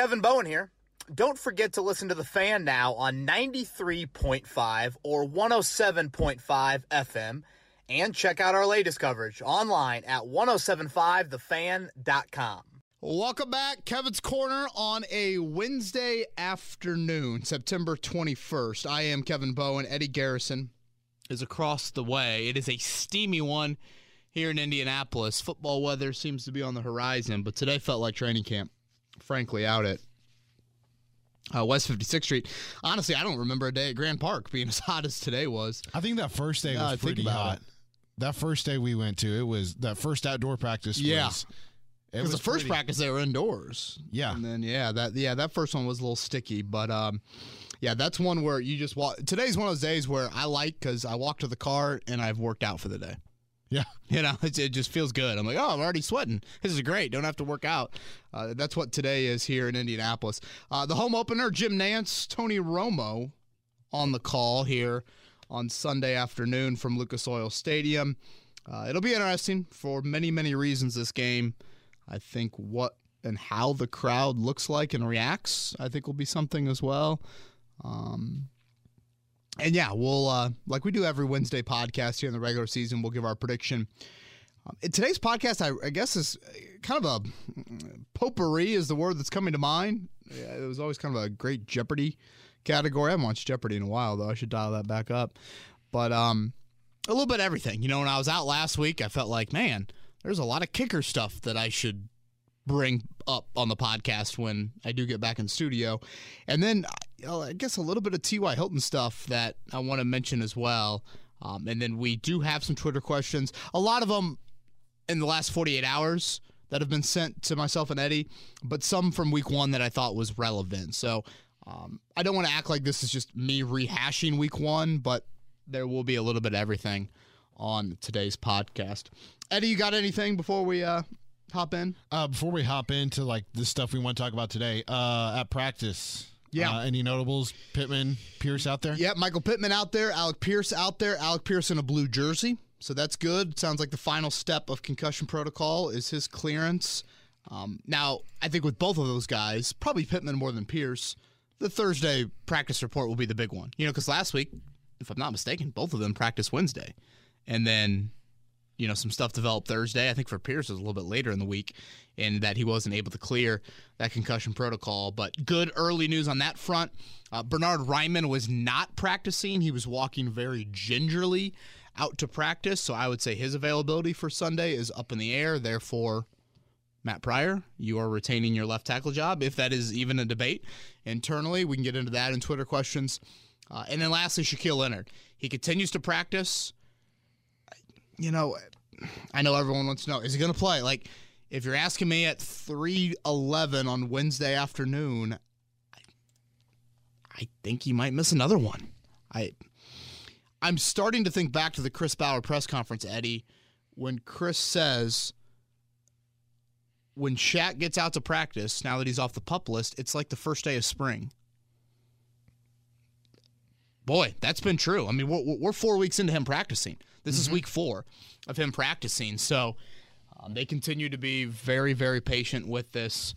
Kevin Bowen here. Don't forget to listen to The Fan now on 93.5 or 107.5 FM and check out our latest coverage online at 1075thefan.com. Welcome back, Kevin's Corner on a Wednesday afternoon, September 21st. I am Kevin Bowen. Eddie Garrison is across the way. It is a steamy one here in Indianapolis. Football weather seems to be on the horizon, but today felt like training camp, frankly, out at uh, West 56th Street. Honestly, I don't remember a day at Grand Park being as hot as today was. I think that first day was Uh, pretty hot. it. That first day we went to, it was that first outdoor practice. Yeah. was, it was the first pretty- practice they were indoors. Yeah. And then yeah, that yeah, that first one was a little sticky, but um yeah, that's one where you just walk. Today's one of those days where I like because I walk to the car and I've worked out for the day. Yeah, You know, it, it just feels good. I'm like, oh, I'm already sweating. This is great. Don't have to work out. Uh, that's what today is here in Indianapolis. Uh, the home opener, Jim Nantz, Tony Romo on the call here on Sunday afternoon from Lucas Oil Stadium. Uh, it'll be interesting for many, many reasons. This game, I think, what and how the crowd looks like and reacts, I think, will be something as well. Um, and yeah, we'll uh, like we do every Wednesday podcast here in the regular season. We'll give our prediction. Um, today's podcast, I, I guess is kind of a potpourri is the word that's coming to mind. Yeah, it was always kind of a great Jeopardy category. I haven't watched Jeopardy in a while though. I should dial that back up. But um, a little bit everything. You know, when I was out last week, I felt like, man, there's a lot of kicker stuff that I should bring up on the podcast when I do get back in studio. And then I guess a little bit of T.Y. Hilton stuff that I want to mention as well. Um, and then we do have some Twitter questions. A lot of them in the last 48 hours that have been sent to myself and Eddie, but some from week one that I thought was relevant. So um, I don't want to act like this is just me rehashing week one, but there will be a little bit of everything on today's podcast. Eddie, you got anything before we uh, hop in? Uh, before we hop into like the stuff we want to talk about today, uh, at practice, Yeah. uh, any notables? Pittman, Pierce out there? Yep, Michael Pittman out there, Alec Pierce out there, Alec Pierce in a blue jersey. So that's good. Sounds like the final step of concussion protocol is his clearance. Um, now, I think with both of those guys, probably Pittman more than Pierce, the Thursday practice report will be the big one. You know, because last week, if I'm not mistaken, both of them practiced Wednesday. And then, you know, some stuff developed Thursday. I think for Pierce was a little bit later in the week, and that he wasn't able to clear that concussion protocol. But good early news on that front. Uh, Bernard Raimann was not practicing. He was walking very gingerly out to practice. So I would say his availability for Sunday is up in the air. Therefore, Matt Pryor, you are retaining your left tackle job, if that is even a debate internally. We can get into that in Twitter questions. Uh, and then lastly, Shaquille Leonard. He continues to practice. You know, I know everyone wants to know is he going to play? Like, if you're asking me at 3:11 on Wednesday afternoon, I, I think he might miss another one. I I'm starting to think back to the Chris Ballard press conference, Eddie, when Chris says when Shaq gets out to practice, now that he's off the pup list, it's like the first day of spring. Boy, that's been true. I mean, we're, we're four weeks into him practicing. This is week four of him practicing. So um, they continue to be very, very patient with this.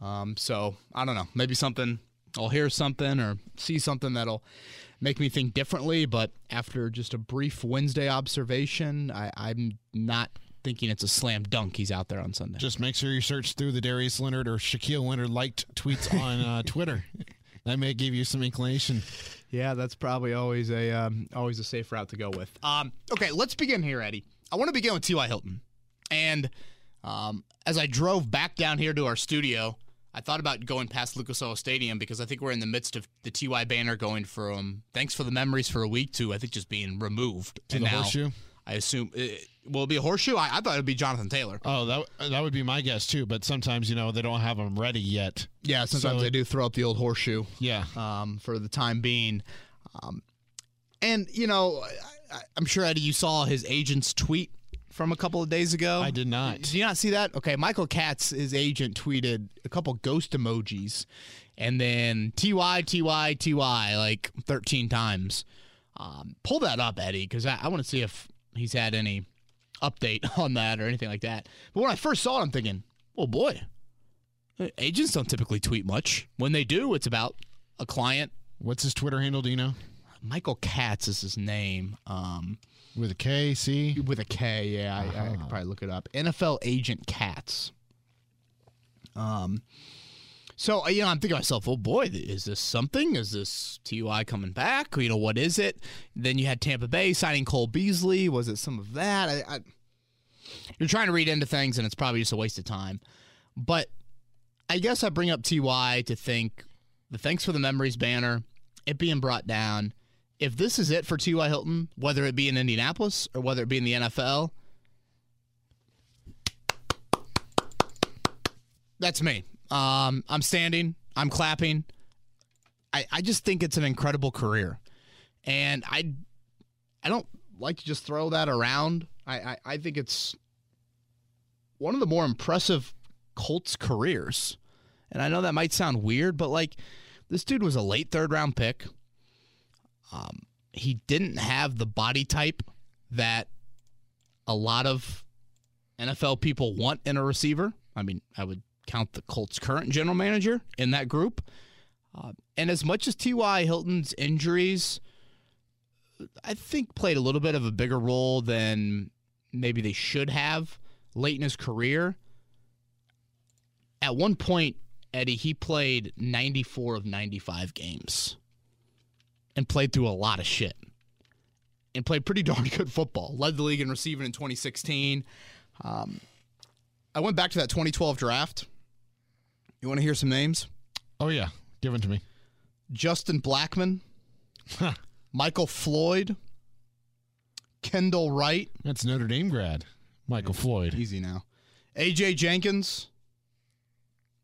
Um, so I don't know. Maybe something, I'll hear something or see something that'll make me think differently. But after just a brief Wednesday observation, I, I'm not thinking it's a slam dunk he's out there on Sunday. Just make sure you search through the Darius Leonard or Shaquille Leonard liked tweets on uh, Twitter. That may give you some inclination. Yeah, that's probably always a um, always a safe route to go with. Um, okay, let's begin here, Eddie. I want to begin with T.Y. Hilton, and um, as I drove back down here to our studio, I thought about going past Lucas Oil Stadium because I think we're in the midst of the Ty banner going from "Thanks for the memories" for a week to I think just being removed. To and the now, horseshoe? I assume it, will it be a horseshoe? I, I thought it would be Jonathan Taylor. Oh, that that would be my guess too. But sometimes you know they don't have them ready yet. Yeah, sometimes So- they do throw up the old horseshoe. Yeah. um, for the time being. Um, and you know, I, I'm sure Eddie, you saw his agent's tweet from a couple of days ago. I did not. Did you not see that? Okay, Michael Katz, his agent, tweeted a couple ghost emojis, and then ty ty ty like 13 times. Um, pull that up, Eddie, because I, I want to see if he's had any update on that or anything like that. But when I first saw it, I'm thinking, oh boy, Agents don't typically tweet much. When they do, it's about a client. What's his Twitter handle? Do you know? Michael Katz is his name. Um, With a K, C. with a K, yeah, I, I could probably look it up. NFL agent Katz. Um, so uh, you know, I'm thinking to myself, oh boy, is this something? Is this TY coming back? You know, what is it? Then you had Tampa Bay signing Cole Beasley. Was it some of that? I, I, you're trying to read into things, and it's probably just a waste of time. But I guess I bring up TY to think the thanks for the memories banner, it being brought down. If this is it for T.Y. Hilton, whether it be in Indianapolis or whether it be in the NFL, that's me. Um, I'm standing, I'm clapping. I, I just think it's an incredible career. And I I don't like to just throw that around. I, I, I think it's one of the more impressive Colts careers. And I know that might sound weird, but like this dude was a late third round pick. Um, he didn't have the body type that a lot of NFL people want in a receiver. I mean, I would count the Colts' current general manager in that group. Uh, and as much as T.Y. Hilton's injuries, I think played a little bit of a bigger role than maybe they should have late in his career. At one point, Eddie, he played 94 of 95 games and played through a lot of shit and played pretty darn good football. Led the league in receiving in 2016. Um, I went back to that 2012 draft. You want to hear some names? Oh yeah, give it to me. Justin Blackmon, Michael Floyd, Kendall Wright. That's Notre Dame grad, Michael Floyd. Easy now. AJ Jenkins,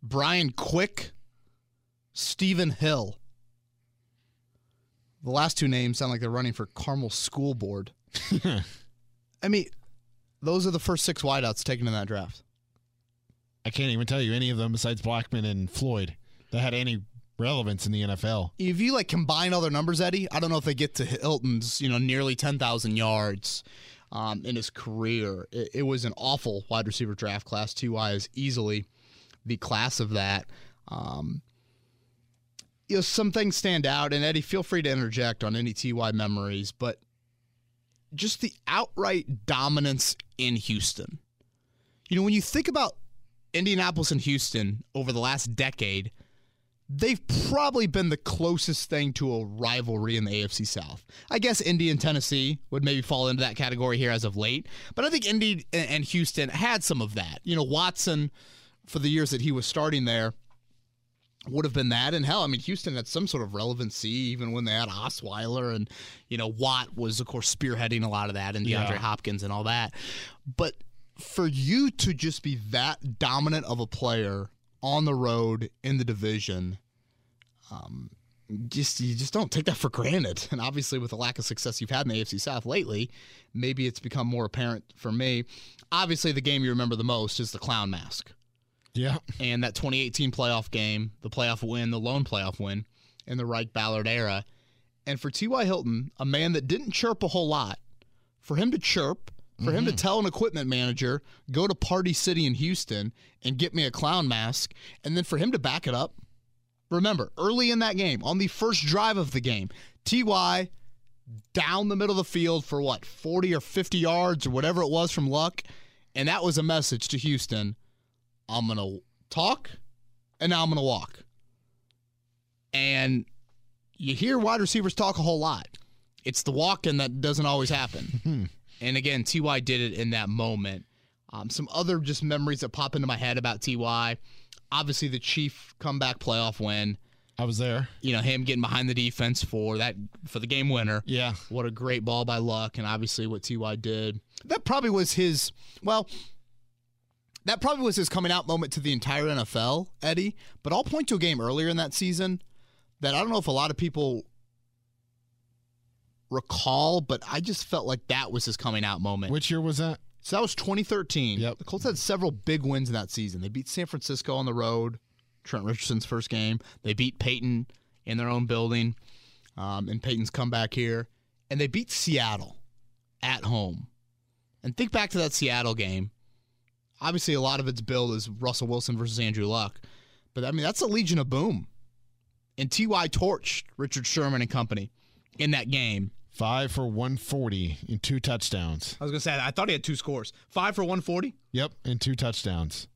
Brian Quick, Stephen Hill. The last two names sound like they're running for Carmel School Board. I mean, those are the first six wideouts taken in that draft. I can't even tell you any of them besides Blackmon and Floyd that had any relevance in the NFL. If you like combine all their numbers, Eddie, I don't know if they get to Hilton's, you know, nearly ten thousand yards um, in his career. It, it was an awful wide receiver draft class. Ty is easily the class of that. Um, you know, some things stand out, and Eddie, feel free to interject on any Ty memories, but just the outright dominance in Houston. You know, when you think about Indianapolis and Houston over the last decade, they've probably been the closest thing to a rivalry in the AFC South. I guess Indy and Tennessee would maybe fall into that category here as of late, but I think Indy and Houston had some of that. You know, Watson, for the years that he was starting there, would have been that. And hell, I mean, Houston had some sort of relevancy even when they had Osweiler and, you know, Watt was, of course, spearheading a lot of that and DeAndre Yeah. Hopkins and all that. But for you to just be that dominant of a player on the road in the division, um, just you just don't take that for granted. And obviously, with the lack of success you've had in the AFC South lately, maybe it's become more apparent for me. Obviously, the game you remember the most is the clown mask Yeah. and that 2018 playoff game, the playoff win, the lone playoff win in the Reich Ballard era. And for T.Y. Hilton, a man that didn't chirp a whole lot, for him to chirp, for him to mm-hmm. tell an equipment manager, go to Party City in Houston and get me a clown mask, and then for him to back it up. Remember, early in that game, on the first drive of the game, T.Y. down the middle of the field for what, 40 or 50 yards or whatever it was from Luck. And that was a message to Houston. I'm going to talk and now I'm going to walk. And you hear wide receivers talk a whole lot. It's the walking that doesn't always happen. Mm-hmm. And again, Ty did it in that moment. Um, some other just memories that pop into my head about Ty. Obviously, the Chief comeback playoff win. I was there. You know him getting behind the defense for that for the game winner. Yeah. What a great ball by Luck, and obviously what Ty did. That probably was his. Well, that probably was his coming out moment to the entire NFL, Eddie. But I'll point to a game earlier in that season that I don't know if a lot of people recall, but I just felt like that was his coming out moment. Which year was that? So that was 2013. Yep. The Colts had several big wins in that season. They beat San Francisco on the road, Trent Richardson's first game. They beat Peyton in their own building, um, in Peyton's comeback here. And they beat Seattle at home. And think back to that Seattle game. Obviously, a lot of its build is Russell Wilson versus Andrew Luck. But I mean, that's a Legion of Boom. And Ty torched Richard Sherman and company in that game. Five for 140 and two touchdowns. I was gonna say I thought he had two scores, five for 140. Yep, and two touchdowns.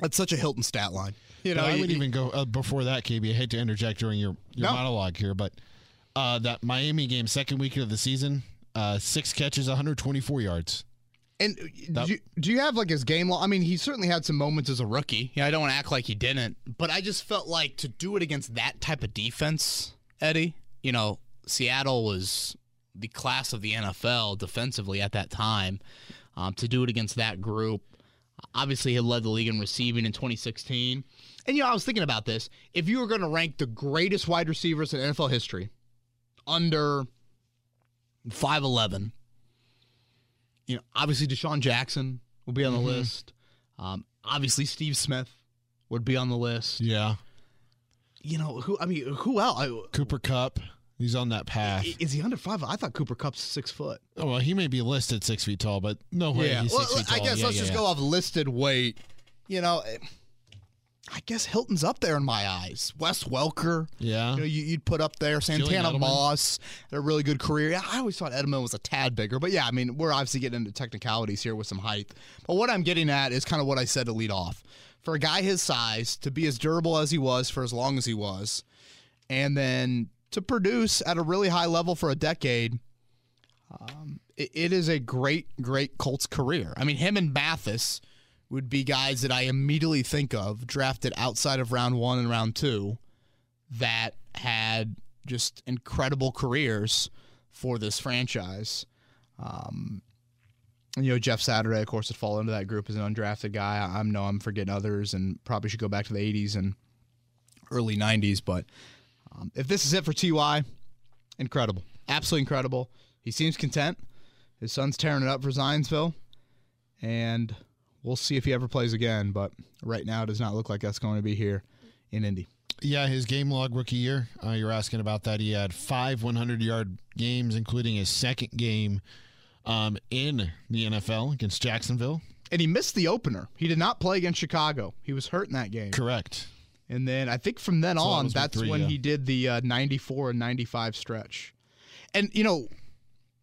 That's such a Hilton stat line. You know, But I you- would even go uh, before that, KB. I hate to interject during your, your No. monologue here, but uh, that Miami game, second week of the season, uh, six catches, 124 yards. And That- do, you, do you have like his game law? I mean, he certainly had some moments as a rookie. Yeah, I don't want to act like he didn't, but I just felt like to do it against that type of defense, Eddie. You know, Seattle was the class of the NFL defensively at that time. Um, to do it against that group, obviously, he led the league in receiving in 2016. And you know, I was thinking about this. If you were going to rank the greatest wide receivers in NFL history under 5'11, you know, obviously DeSean Jackson will be on the list. Um, obviously Steve Smith would be on the list. Yeah. You know who? I mean, who else? Cooper Kupp, he's on that path. is he under five? I thought Cooper Kupp's six foot. Oh, well, he may be listed six feet tall, but no way he's Well, six feet tall. I guess Yeah, let's yeah, just yeah. go off listed weight. You know, eh, I guess Hilton's up there in my eyes. Wes Welker. Yeah. You know, you, you'd put up there Santana Moss, had a really good career. Yeah, I always thought Edelman was a tad bigger, but yeah, I mean, we're obviously getting into technicalities here with some height. But what I'm getting at is kind of what I said to lead off. For a guy his size to be as durable as he was for as long as he was, and then to produce at a really high level for a decade, um, it, it is a great, great Colts career. I mean, him and Mathis would be guys that I immediately think of drafted outside of round one and round two that had just incredible careers for this franchise. Um, you know, Jeff Saturday, of course, would fall into that group as an undrafted guy. I, I know I'm forgetting others and probably should go back to the 80s and early 90s. But um, if this is it for Ty, incredible. Absolutely incredible. He seems content. His son's tearing it up for Zionsville. And we'll see if he ever plays again. But right now, it does not look like that's going to be here in Indy. Yeah, his game log rookie year. Uh, you're asking about that. He had five 100 yard games, including his second game um, in the NFL against Jacksonville. And he missed the opener. He did not play against Chicago. He was hurt in that game. Correct. And then I think from then So on, that's three, when yeah. he did the uh, 94 and 95 stretch. And, you know,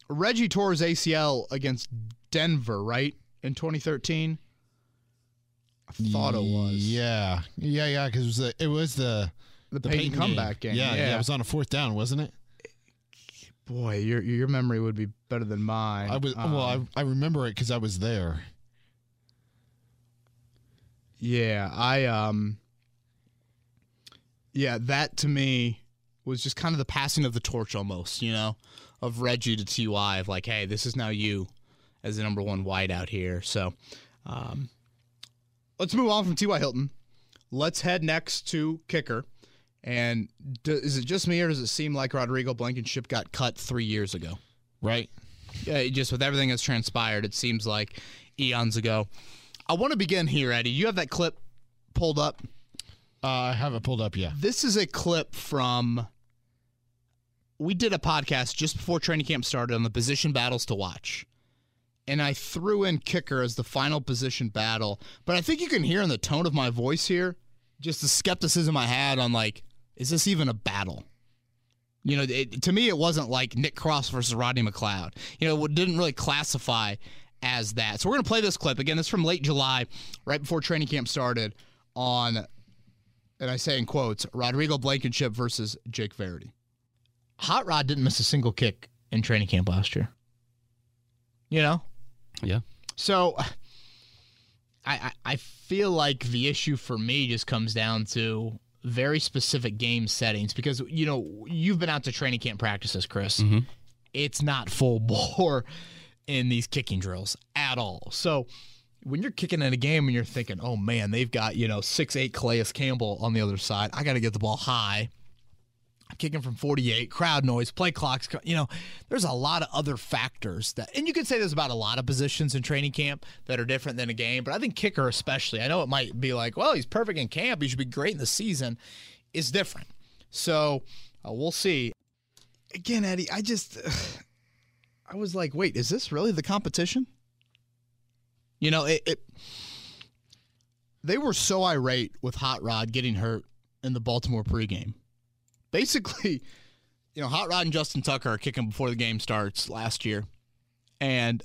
Reggie tore his ACL against Denver, right? In 2013? I thought it was. Yeah, yeah, yeah. Because it was the it was the The, the Peyton, comeback game. Yeah, yeah, It was on a fourth down, wasn't it? Boy, your your memory would be better than mine. I was well. Um, I I remember it because I was there. Yeah, I um Yeah, that to me was just kind of the passing of the torch almost, you know, of Reggie to TY of like, hey, this is now you as the number one wide out here. So um let's move on from TY Hilton. Let's head next to kicker. And d- is it just me or does it seem like Rodrigo Blankenship got cut three years ago? Right. Yeah, just with everything that's transpired, it seems like eons ago. I want to begin here, Eddie. You have that clip pulled up. Uh, I have it pulled up. Yeah. This is a clip from. We did a podcast just before training camp started on the position battles to watch. And I threw in kicker as the final position battle. But I think you can hear in the tone of my voice here just the skepticism I had on, like, is this even a battle? You know, it, to me, it wasn't like Nick Cross versus Rodney McLeod. You know, it didn't really classify as that. So we're going to play this clip. Again, this is from late July, right before training camp started, on, and I say in quotes, Rodrigo Blankenship versus Jake Verity. Hot Rod didn't miss a single kick in training camp last year. You know? Yeah. So I, I I feel like the issue for me just comes down to very specific game settings because you know you've been out to training camp practices, Chris. Mm-hmm. It's not full bore in these kicking drills at all. So when you're kicking in a game and you're thinking, oh man, they've got you know six eight Calais Campbell on the other side, I got to get the ball high. I'm kicking from 48, crowd noise, play clocks. You know, there's a lot of other factors that, and you could say there's about a lot of positions in training camp that are different than a game, but I think kicker especially. I know it might be like, well, he's perfect in camp, he should be great in the season, is different. So uh, we'll see. Again, Eddie, I just, I was like, wait, is this really the competition? You know, it, it they were so irate with Hot Rod getting hurt in the Baltimore pregame. Basically, you know, Hot Rod and Justin Tucker are kicking before the game starts last year. And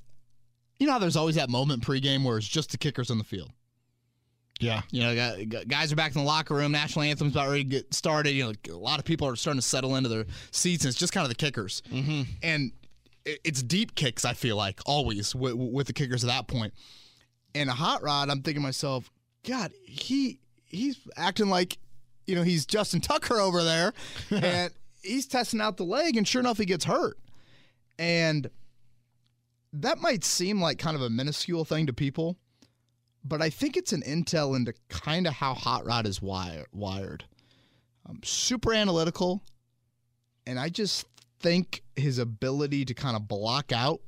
you know there's always that moment pregame where it's just the kickers on the field. Yeah. You know, guys are back in the locker room. National anthem's about ready to get started. You know, a lot of people are starting to settle into their seats, and it's just kind of the kickers. Mm-hmm. And it's deep kicks. I feel like always with, with the kickers at that point. And a hot rod, I'm thinking to myself, God, he he's acting like, you know, he's Justin Tucker over there, and he's testing out the leg, and sure enough, he gets hurt. And that might seem like kind of a minuscule thing to people, but I think it's an intel into kind of how Hot Rod is wire, wired. Um, super analytical, and I just think his ability to kind of block out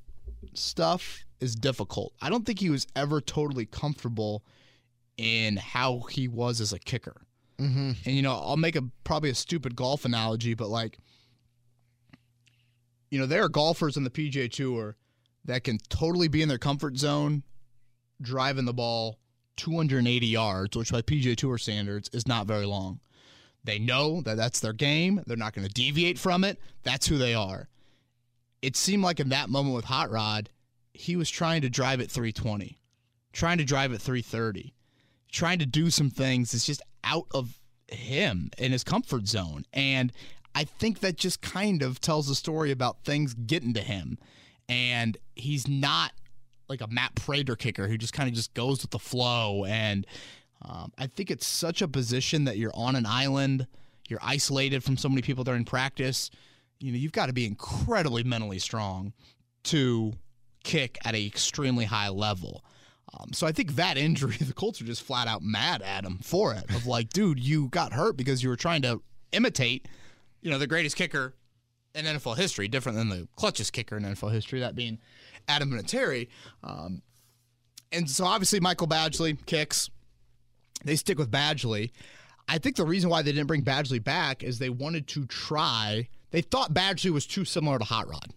stuff is difficult. I don't think he was ever totally comfortable in how he was as a kicker. Mm-hmm. And you know, I'll make a probably a stupid golf analogy, but like, you know, there are golfers in the PGA Tour that can totally be in their comfort zone, driving the ball 280 yards, which by PGA Tour standards is not very long. They know that that's their game. They're not going to deviate from it. That's who they are. It seemed like in that moment with Hot Rod, he was trying to drive at 320, trying to drive at 330, trying to do some things that's just out of him in his comfort zone. And I think that just kind of tells a story about things getting to him. And he's not like a Matt Prater kicker who just kind of just goes with the flow. And um, I think it's such a position that you're on an island, you're isolated from so many people during practice. You know, you've got to be incredibly mentally strong to kick at an extremely high level. Um, so I think that injury, the Colts are just flat out mad at him for it. Of like, dude, you got hurt because you were trying to imitate, you know, the greatest kicker in NFL history, different than the clutchest kicker in NFL history, that being Adam Vinatieri. Um, and so obviously Michael Badgley kicks. They stick with Badgley. I think the reason why they didn't bring Badgley back is they wanted to try. They thought Badgley was too similar to Hot Rod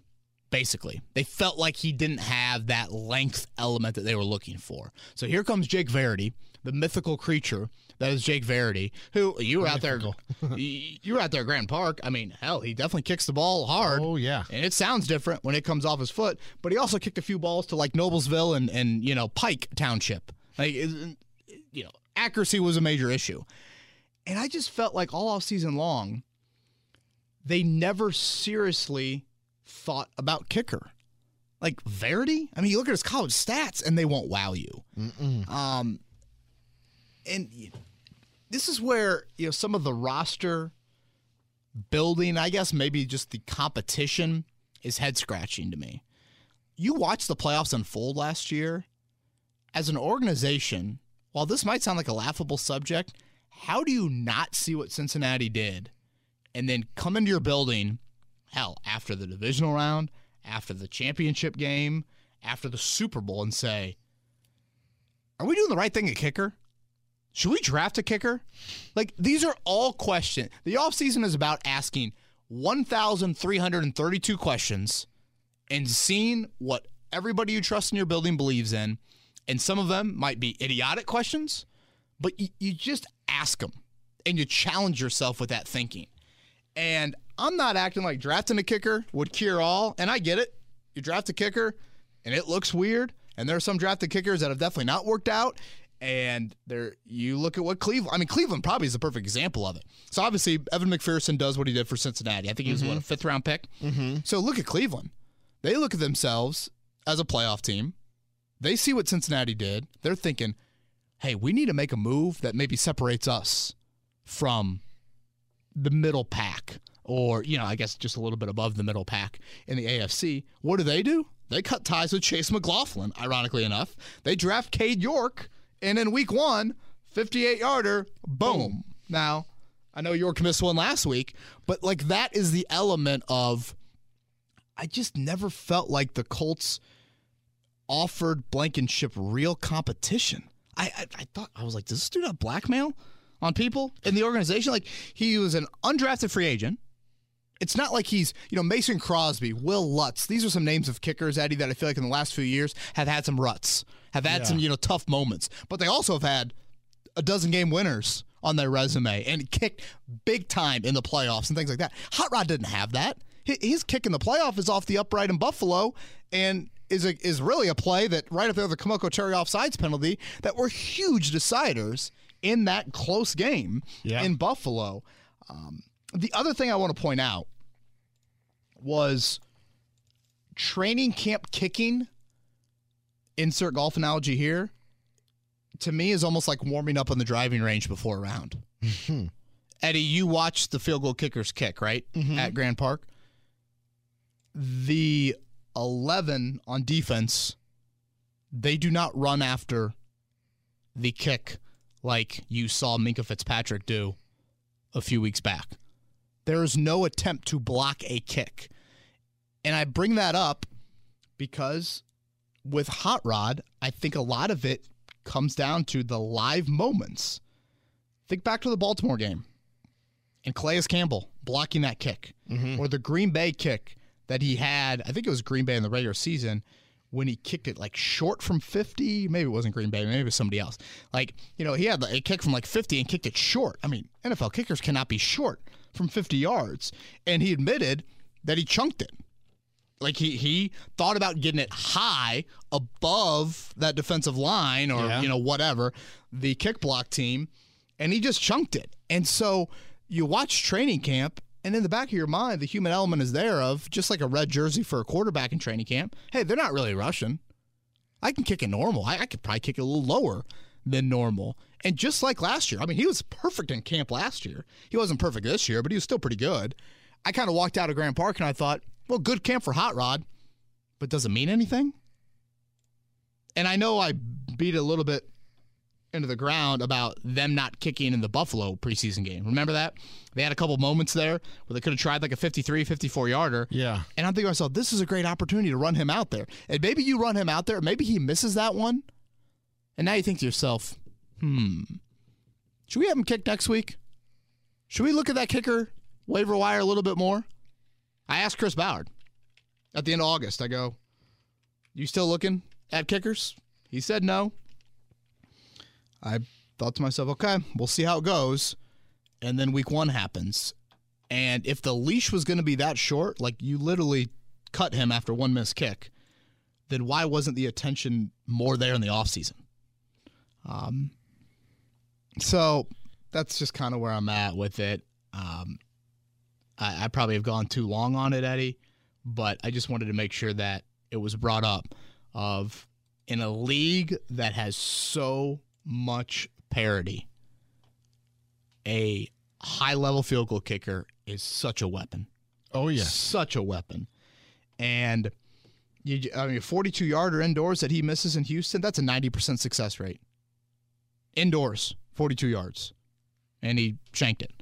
basically. They felt like he didn't have that length element that they were looking for. So here comes Jake Verity, the mythical creature that is Jake Verity, who you were out there, you were out there at Grand Park. I mean, hell, he definitely kicks the ball hard. Oh yeah, and it sounds different when it comes off his foot. But he also kicked a few balls to like Noblesville and and you know Pike Township. Like you know, accuracy was a major issue, and I just felt like all off season long, they never seriously thought about kicker. Like Verity, I mean, you look at his college stats and they won't wow you. Mm-mm. Um, and this is where you know some of the roster building, I guess maybe just the competition is head scratching to me. You watched the playoffs unfold last year. As an organization, while this might sound like a laughable subject, how do you not see what Cincinnati did and then come into your building hell, after the divisional round, after the championship game, after the Super Bowl, and say, are we doing the right thing at kicker? Should we draft a kicker? Like, these are all questions. The offseason is about asking 1,332 questions and seeing what everybody you trust in your building believes in. And some of them might be idiotic questions, but you, you just ask them and you challenge yourself with that thinking. And I'm not acting like drafting a kicker would cure all, and I get it. You draft a kicker, and it looks weird, and there are some drafted kickers that have definitely not worked out. And there, you look at what Cleveland. I mean, Cleveland probably is a perfect example of it. So obviously, Evan McPherson does what he did for Cincinnati. I think he was mm-hmm. what a fifth round pick. Mm-hmm. So look at Cleveland. They look at themselves as a playoff team. They see what Cincinnati did. They're thinking, "Hey, we need to make a move that maybe separates us from the middle pack or, you know, I guess just a little bit above the middle pack in the AFC. What do they do? They cut ties with Chase McLaughlin, ironically enough. They draft Cade York, and in week one, 58 yarder, boom. boom. Now, I know York missed one last week, but like that is the element of I just never felt like the Colts offered Blankenship real competition. I, I, I thought I was like, does this dude have blackmail on people in the organization? Like he was an undrafted free agent it's not like he's, you know, Mason Crosby, Wil Lutz. These are some names of kickers, Eddie, that I feel like in the last few years have had some ruts, have had yeah. some, you know, tough moments. But they also have had a dozen game winners on their resume and kicked big time in the playoffs and things like that. Hot Rod didn't have that. His kick in the playoff is off the upright in Buffalo and is a, is really a play that right up there the Kemoko Turay offsides penalty that were huge deciders in that close game Yeah. in Buffalo. Um, the other thing I want to point out was training camp kicking. Insert golf analogy here. To me, is almost like warming up on the driving range before a round. Eddie, you watched the field goal kickers kick, right? At Grand Park. The 11 on defense, they do not run after the kick like you saw Minkah Fitzpatrick do a few weeks back. There is no attempt to block a kick. And I bring that up because with Hot Rod, I think a lot of it comes down to the live moments. Think back to the Baltimore game and Calais Campbell blocking that kick, mm-hmm. or the Green Bay kick that he had. I think it was Green Bay in the regular season when he kicked it like short from 50. Maybe it wasn't Green Bay, maybe it was somebody else. Like, you know, he had a kick from like 50 and kicked it short. I mean, NFL kickers cannot be short from 50 yards. And he admitted that he chunked it. Like he he thought about getting it high above that defensive line or Yeah. you know whatever the kick block team, and he just chunked it. And so you watch training camp, and in the back of your mind, the human element is there of just like a red jersey for a quarterback in training camp. Hey, they're not really rushing. I can kick it normal. I, I could probably kick it a little lower than normal. And just like last year, I mean, he was perfect in camp last year. He wasn't perfect this year, but he was still pretty good. I kind of walked out of Grand Park and I thought, well, good camp for Hot Rod, but does it mean anything? And I know I beat it a little bit into the ground about them not kicking in the Buffalo preseason game. Remember that? They had a couple moments there where they could have tried like a 53, 54 yarder. Yeah. And I'm thinking to myself, this is a great opportunity to run him out there. And maybe you run him out there, maybe he misses that one. And now you think to yourself, hmm, should we have him kick next week? Should we look at that kicker waiver wire a little bit more? I asked Chris Ballard at the end of August. I go, you still looking at kickers? He said no. I thought to myself, okay, we'll see how it goes. And then week one happens. And if the leash was going to be that short, like you literally cut him after one missed kick, then why wasn't the attention more there in the offseason? Um, so that's just kind of where I'm at with it. Um, I, I probably have gone too long on it, Eddie, but I just wanted to make sure that it was brought up of in a league that has so much parity, a high level field goal kicker is such a weapon. Oh yeah. Such a weapon. And you, I mean, 42 yarder indoors that he misses in Houston, that's a 90% success rate. Indoors, 42 yards. And he shanked it.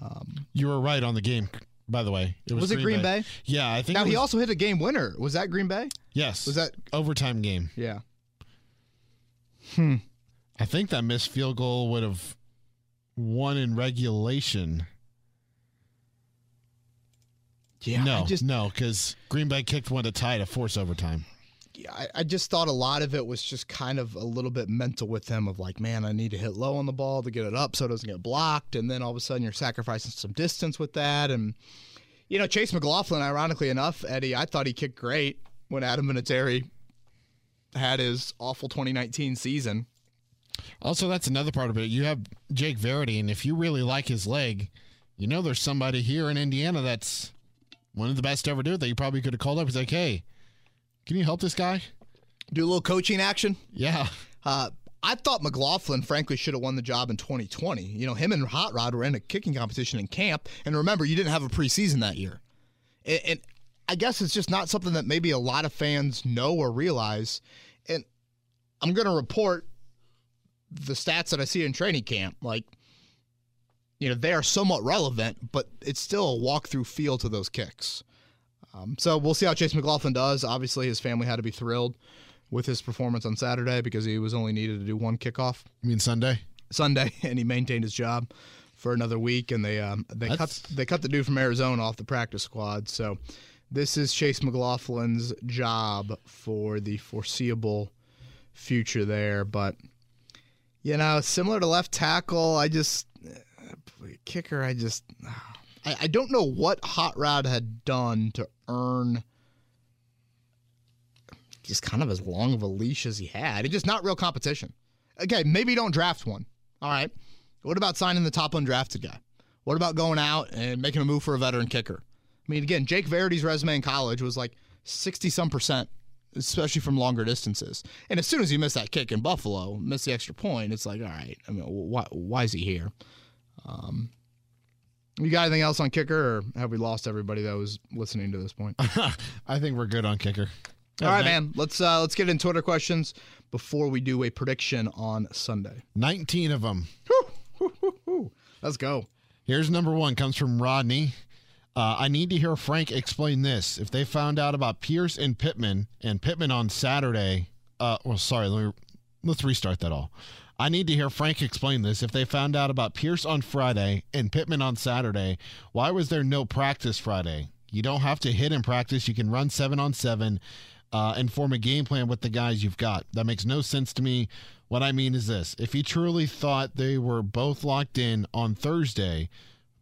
Um, you were right on the game. By the way, it was, Was it Green Bay? Yeah, I think. Now, it he also hit a game winner. Was that Green Bay? yes. Was that? overtime game? Yeah. Hmm. I think that missed field goal would have won in regulation. Yeah. no, I just, no, because Green Bay kicked one to tie to force overtime. yeah, I, I just thought a lot of it was just kind of a little bit mental with him of like, man, I need to hit low on the ball to get it up so it doesn't get blocked. And then all of a sudden you're sacrificing some distance with that. And, you know, Chase McLaughlin, ironically enough, Eddie, I thought he kicked great when Adam Vinatieri had his awful 2019 season. Also, that's another part of it. You have Jake Verity, and if you really like his leg, you know there's somebody here in Indiana that's one of the best to ever do it that you probably could have called up. He's like, hey, can you help this guy? Do a little coaching action. Yeah. Uh, I thought McLaughlin, frankly, should have won the job in 2020. You know, him and Hot Rod were in a kicking competition in camp. And remember, you didn't have a preseason that year. And, and I guess it's just not something that maybe a lot of fans know or realize. And I'm going to report the stats that I see in training camp. Like, you know, they are somewhat relevant, but it's still a walk-through feel to those kicks. Um, so we'll see how Chase McLaughlin does. Obviously, his family had to be thrilled with his performance on Saturday because he was only needed to do one kickoff You mean Sunday? Sunday, and he maintained his job for another week. And they um, they cut they cut the dude from Arizona off the practice squad. So this is Chase McLaughlin's job for the foreseeable future there. But You know, similar to left tackle, I just eh, kicker. I just I, I don't know what Hot Rod had done to earn just kind of as long of a leash as he had. It's just not real competition. Okay, maybe don't draft one. All right. What about signing the top undrafted guy? What about going out and making a move for a veteran kicker? I mean, again, Jake Verity's resume in college was like 60 some percent, especially from longer distances. And as soon as you miss that kick in Buffalo, miss the extra point, it's like, all right, I mean, why, why is he here? Um, you got anything else on kicker, or have we lost everybody that was listening to this point? I think we're good on kicker. All right, man. Let's uh, let's get in Twitter questions before we do a prediction on Sunday. 19 of them. Let's go. Here's number one. Comes from Rodney. Uh, I need to hear Frank explain this. If they found out about Pierce and Pittman and Pittman on Saturday, uh, well, sorry, let me, let's restart that all. I need to hear Frank explain this. If they found out about Pierce on Friday and Pittman on Saturday, why was there no practice Friday? You don't have to hit in practice. You can run seven on seven uh, and form a game plan with the guys you've got. That makes no sense to me. What I mean is this if he truly thought they were both locked in on Thursday,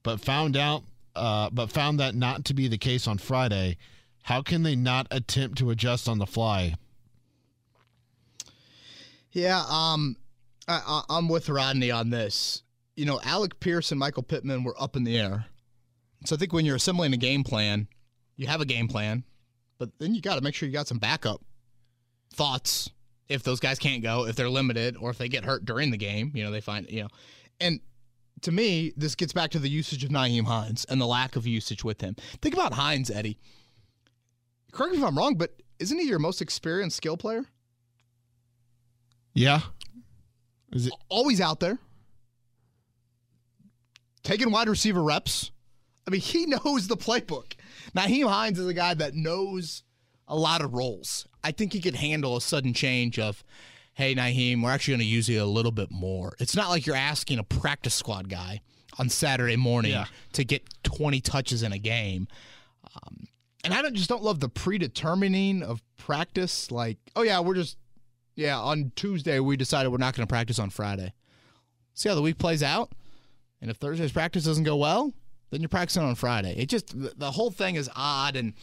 but found out, uh, but found that not to be the case on Friday, how can they not attempt to adjust on the fly? Yeah, um, I, am with Rodney on this. You know, Alec Pierce and Michael Pittman were up in the air. So I think when you're assembling a game plan, you have a game plan, but then you got to make sure you got some backup thoughts if those guys can't go, if they're limited, or if they get hurt during the game. You know, they find, you know, and to me, this gets back to the usage of Nyheim Hines and the lack of usage with him. Think about Hines, Eddie. Correct me if I'm wrong, but isn't he your most experienced skill player? Yeah, is it always out there? Taking wide receiver reps. I mean, he knows the playbook. Nyheim Hines is a guy that knows a lot of roles. I think he could handle a sudden change of, hey, Nyheim, we're actually going to use you a little bit more. It's not like you're asking a practice squad guy on Saturday morning Yeah. to get 20 touches in a game. Um, and I don't, just don't love the predetermining of practice. Like, oh, yeah, we're just yeah, on Tuesday we decided we're not going to practice on Friday. See how the week plays out, and if Thursday's practice doesn't go well, then you're practicing on Friday. It just the whole thing is odd, and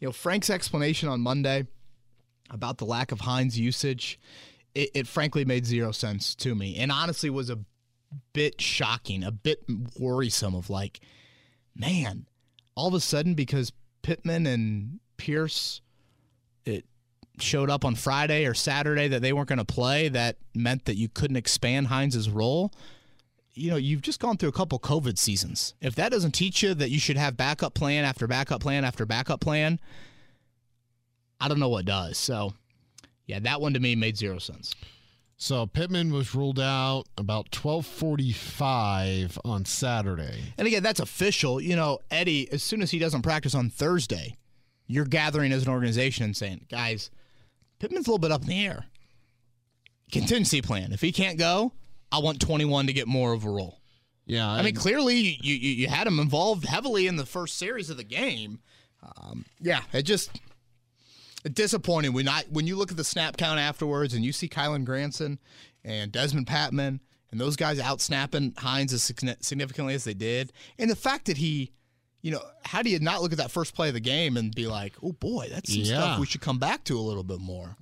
you know Frank's explanation on Monday about the lack of Hines usage, it, it frankly made zero sense to me, and honestly was a bit shocking, a bit worrisome. Of like, man, all of a sudden because Pittman and Pierce, it showed up on Friday or Saturday that they weren't going to play, that meant that you couldn't expand Hines' role. You know, you've just gone through a couple COVID seasons. If that doesn't teach you that you should have backup plan after backup plan after backup plan, I don't know what does. So, yeah, that one to me made zero sense. So Pittman was ruled out about 12:45 on Saturday. And again, that's official. You know, Eddie, as soon as he doesn't practice on Thursday, you're gathering as an organization and saying, guys, Pittman's a little bit up in the air. Contingency plan. If he can't go, I want 21 to get more of a role. Yeah, I mean, clearly you, you, you had him involved heavily in the first series of the game. Um, yeah, it just disappointing when I when you look at the snap count afterwards and you see Kylen Granson and Dezmon Patmon and those guys out snapping Hines as significantly as they did, and the fact that he, you know, how do you not look at that first play of the game and be like, oh boy, that's some Yeah. stuff we should come back to a little bit more.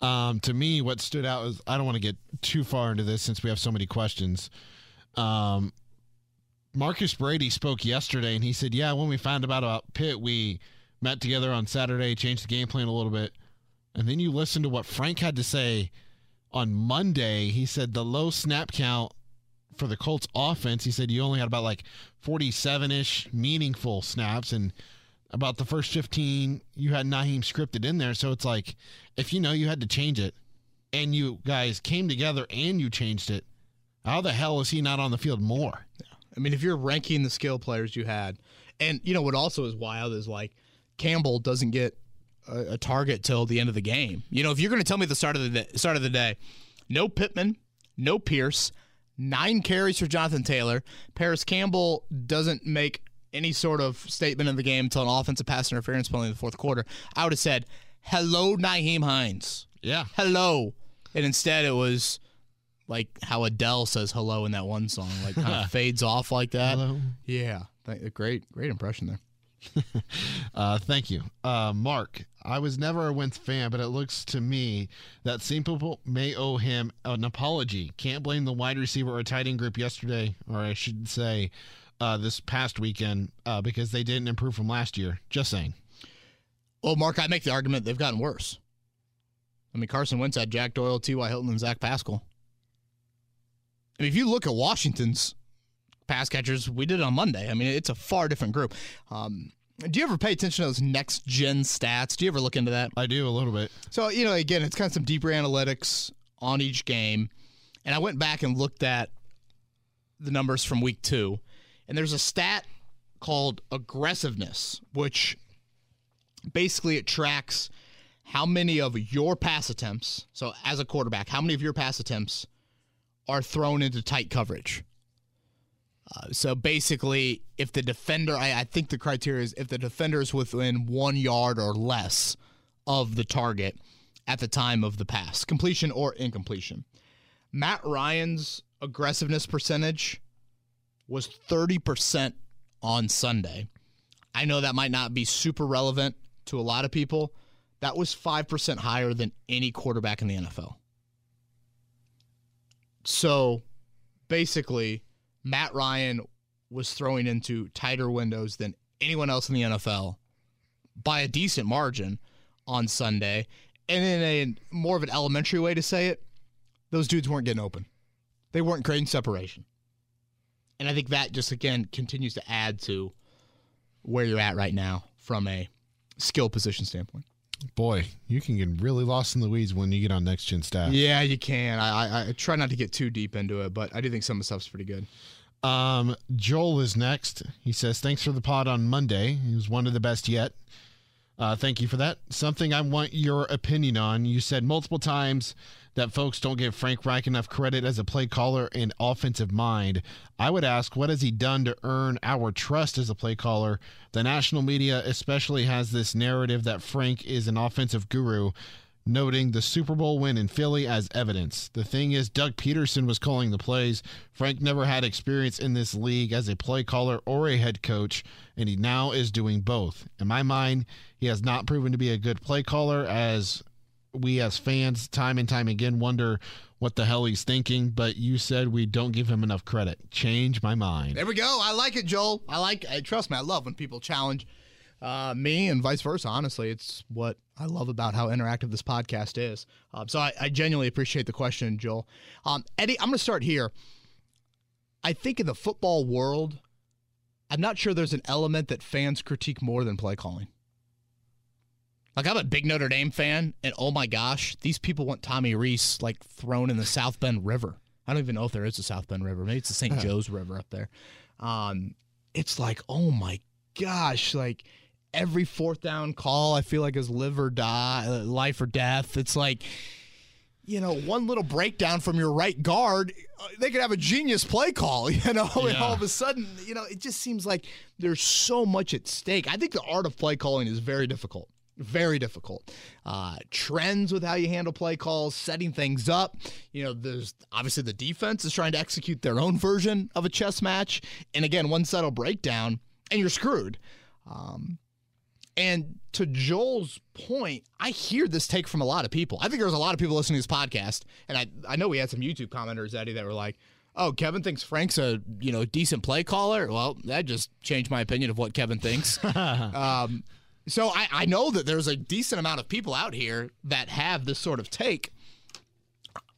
Um, to me, what stood out is I don't want to get too far into this since we have so many questions. Um, Marcus Brady spoke yesterday and he said, Yeah, when we found out about Pitt, we met together on Saturday, changed the game plan a little bit. And then you listen to what Frank had to say on Monday. He said the low snap count for the Colts offense, he said you only had about like 47 ish meaningful snaps. And about the first 15, you had Nyheim scripted in there. So it's like, if you know you had to change it and you guys came together and you changed it, how the hell is he not on the field more? I mean, if you're ranking the skill players you had, and you know what also is wild is like Campbell doesn't get a, a target till the end of the game. You know, if you're going to tell me the start of the day, start of the day, no Pittman, no Pierce, nine carries for Jonathan Taylor. Parris Campbell doesn't make any sort of statement in the game until an offensive pass interference penalty in the fourth quarter. I would have said, "Hello, Nyheim Hines." Yeah. hello. And instead it was like how Adele says hello in that one song, like kind of fades off like that. Hello. Yeah, great, great impression there. Uh, thank you. Uh, Mark, I was never a Wentz fan, but it looks to me that some people may owe him an apology. Can't blame the wide receiver or tight end group yesterday, or I should say uh, this past weekend, uh, because they didn't improve from last year. Just saying. Well, Mark, I make the argument they've gotten worse. I mean, Carson Wentz had Jack Doyle, T.Y. Hilton, and Zach Pascal. I mean, if you look at Washington's pass catchers, we did it on Monday. I mean, it's a far different group. Um, do you ever pay attention to those next gen stats? Do you ever look into that? I do a little bit. So, you know, again, it's kind of some deeper analytics on each game. And I went back and looked at the numbers from week two. And there's a stat called aggressiveness, which basically it tracks how many of your pass attempts, so as a quarterback, how many of your pass attempts are thrown into tight coverage. So basically, if the defender, I, I think the criteria is if the defender is within one yard or less of the target at the time of the pass, completion or incompletion. Matt Ryan's aggressiveness percentage was 30% on Sunday. I know that might not be super relevant to a lot of people. That was 5% higher than any quarterback in the NFL. So basically, Matt Ryan was throwing into tighter windows than anyone else in the NFL by a decent margin on Sunday. And in a more of an elementary way to say it, those dudes weren't getting open. They weren't creating separation. And I think that just again continues to add to where you're at right now from a skill position standpoint. Boy, you can get really lost in the weeds when you get on next gen staff. Yeah, you can. I, I, I try not to get too deep into it, but I do think some of the stuff's pretty good. Um, Joel is next. He says, Thanks for the pod on Monday. He was one of the best yet. Uh, thank you for that. Something I want your opinion on. You said multiple times that folks don't give Frank Reich enough credit as a play caller and offensive mind. I would ask, what has he done to earn our trust as a play caller? The national media especially has this narrative that Frank is an offensive guru, noting the Super Bowl win in Philly as evidence. The thing is, Doug Pederson was calling the plays. Frank never had experience in this league as a play caller or a head coach, and he now is doing both. In my mind, he has not proven to be a good play caller as we as fans time and time again wonder what the hell he's thinking, but you said we don't give him enough credit. Change my mind. There we go. I like it, Joel. I like. I, trust me, I love when people challenge uh, me and vice versa. Honestly, it's what I love about how interactive this podcast is. Um, so I, I, genuinely appreciate the question, Joel. Um, Eddie, I'm going to start here. I think in the football world, I'm not sure there's an element that fans critique more than play calling. Like I'm a big Notre Dame fan, and oh my gosh, these people want Tommy Rees like thrown in the South Bend River. I don't even know if there is a South Bend River. Maybe it's the St. Joe's River up there. Um, it's like, oh my gosh, like every fourth down call, I feel like is live or die, uh, life or death. It's like, you know, one little breakdown from your right guard, uh, they could have a genius play call, you know, and all of a sudden, you know, it just seems like there's so much at stake. I think the art of play calling is very difficult. Very difficult. Uh, trends with how you handle play calls, setting things up. You know, there's obviously the defense is trying to execute their own version of a chess match. And again, one subtle breakdown, and you're screwed. Um, and to Joel's point, I hear this take from a lot of people. I think there's a lot of people listening to this podcast, and I, I know we had some YouTube commenters, Eddie, that were like, "Oh, Kevin thinks Frank's a you know decent play caller." Well, that just changed my opinion of what Kevin thinks. um, so I, I know that there's a decent amount of people out here that have this sort of take.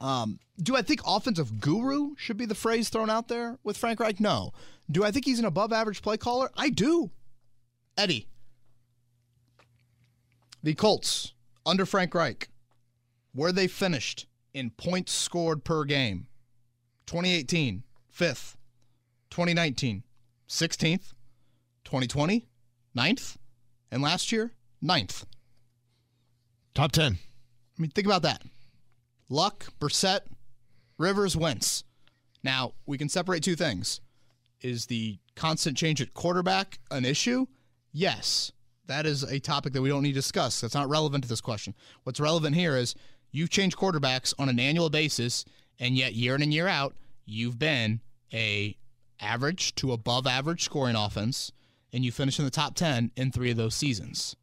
Um, do I think offensive guru should be the phrase thrown out there with Frank Reich? No. Do I think he's an above average play caller? I do. Eddie. The Colts under Frank Reich, where they finished in points scored per game 2018, fifth. 2019, 16th. 2020, ninth. And last year, ninth. Top 10. I mean, think about that. Luck, Brissett, Rivers, Wentz. Now, we can separate two things. Is the constant change at quarterback an issue? Yes. That is a topic that we don't need to discuss. That's not relevant to this question. What's relevant here is you change quarterbacks on an annual basis, And yet, year in and year out, you've been a average to above average scoring offense, and you finish in the top 10 in three of those seasons.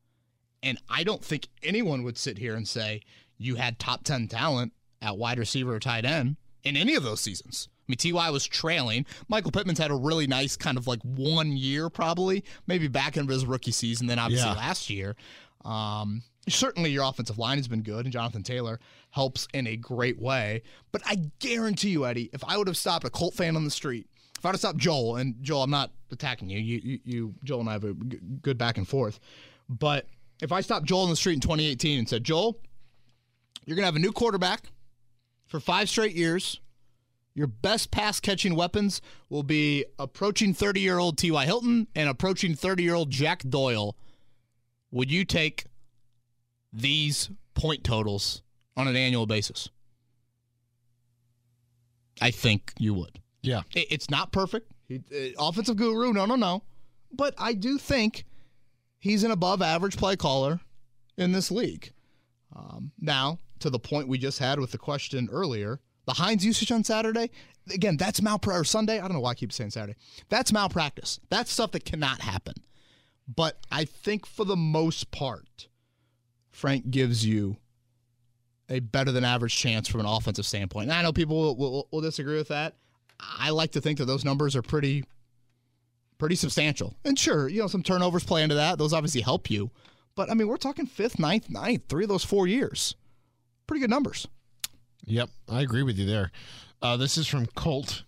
And I don't think anyone would sit here and say you had top 10 talent at wide receiver or tight end in any of those seasons. I mean, Ty was trailing. Michael Pittman's had a really nice kind of like one year, probably maybe back into his rookie season. Then obviously Yeah. last year, um, certainly your offensive line has been good, and Jonathan Taylor helps in a great way. But I guarantee you, Eddie, if I would have stopped a Colt fan on the street, if I would have stopped Joel, and Joel, I'm not attacking you. You, you, you Joel and I have a g- good back and forth. But if I stopped Joel in the street in 2018 and said, Joel, you're gonna have a new quarterback for five straight years. Your best pass catching weapons will be approaching 30 year old T.Y. Hilton and approaching 30 year old Jack Doyle. Would you take these point totals on an annual basis? I think you would. Yeah. It- It's not perfect. He, uh, offensive guru, no, no, no. But I do think he's an above average play caller in this league. Um, now, to the point we just had with the question earlier, the Hines usage on Saturday, again, that's malpractice. Or Sunday, I don't know why I keep saying Saturday. That's malpractice. That's stuff that cannot happen. But I think for the most part, Frank gives you a better than average chance from an offensive standpoint. And I know people will, will, will disagree with that. I like to think that those numbers are pretty pretty substantial. And sure, you know, some turnovers play into that. Those obviously help you. But I mean, we're talking fifth, ninth, ninth, three of those four years. Pretty good numbers. Yep. I agree with you there. Uh, this is from Colt.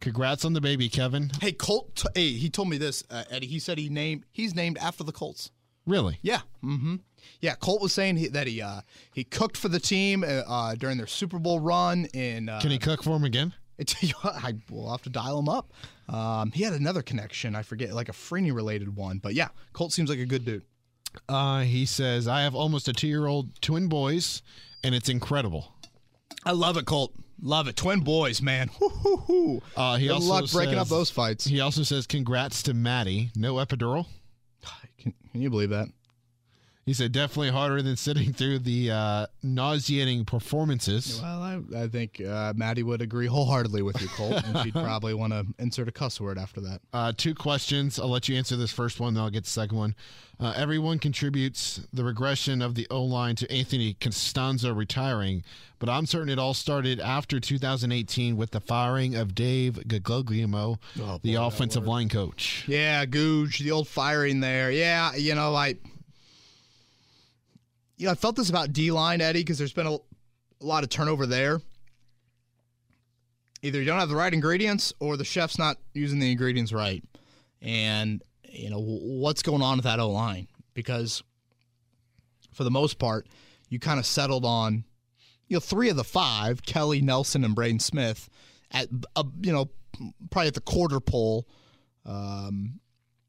Congrats on the baby, Kevin. Hey, Colt. Hey, he told me this, uh, Eddie. He said he named he's named after the Colts. Really? Yeah. Mm-hmm. Yeah. Colt was saying he, that he uh, he cooked for the team uh, uh, during their Super Bowl run in. Uh, Can he cook for him again? It's, I will have to dial him up. Um, he had another connection. I forget, like a Freeney related one. But yeah, Colt seems like a good dude. Uh, he says, I have almost a two year old twin boys, and it's incredible. I love it, Colt. Love it. Twin boys, man. Woo-hoo-hoo. Uh, he Good also luck breaking up says- those fights. He also says, Congrats to Maddie. No epidural. Can, can you believe that? He said, Definitely harder than sitting through the uh, nauseating performances. Well, I, I think uh, Maddie would agree wholeheartedly with you, Colt, and she'd probably want to insert a cuss word after that. Uh, two questions. I'll let you answer this first one, then I'll get the second one. Uh, everyone contributes the regression of the O line to Anthony Castonzo retiring, but I'm certain it all started after 2018 with the firing of Dave DeGuglielmo, Oh, the boy, offensive line coach. Yeah, Googe, the old firing there. Yeah, you know, I, you know, I felt this about D line, Eddie, because there's been a, a lot of turnover there. Either you don't have the right ingredients, or the chef's not using the ingredients right. And you know what's going on with that O line because, for the most part, you kind of settled on, you know, three of the five: Kelly, Nelson, and Braden Smith. At uh, you know, probably at the quarter pole um,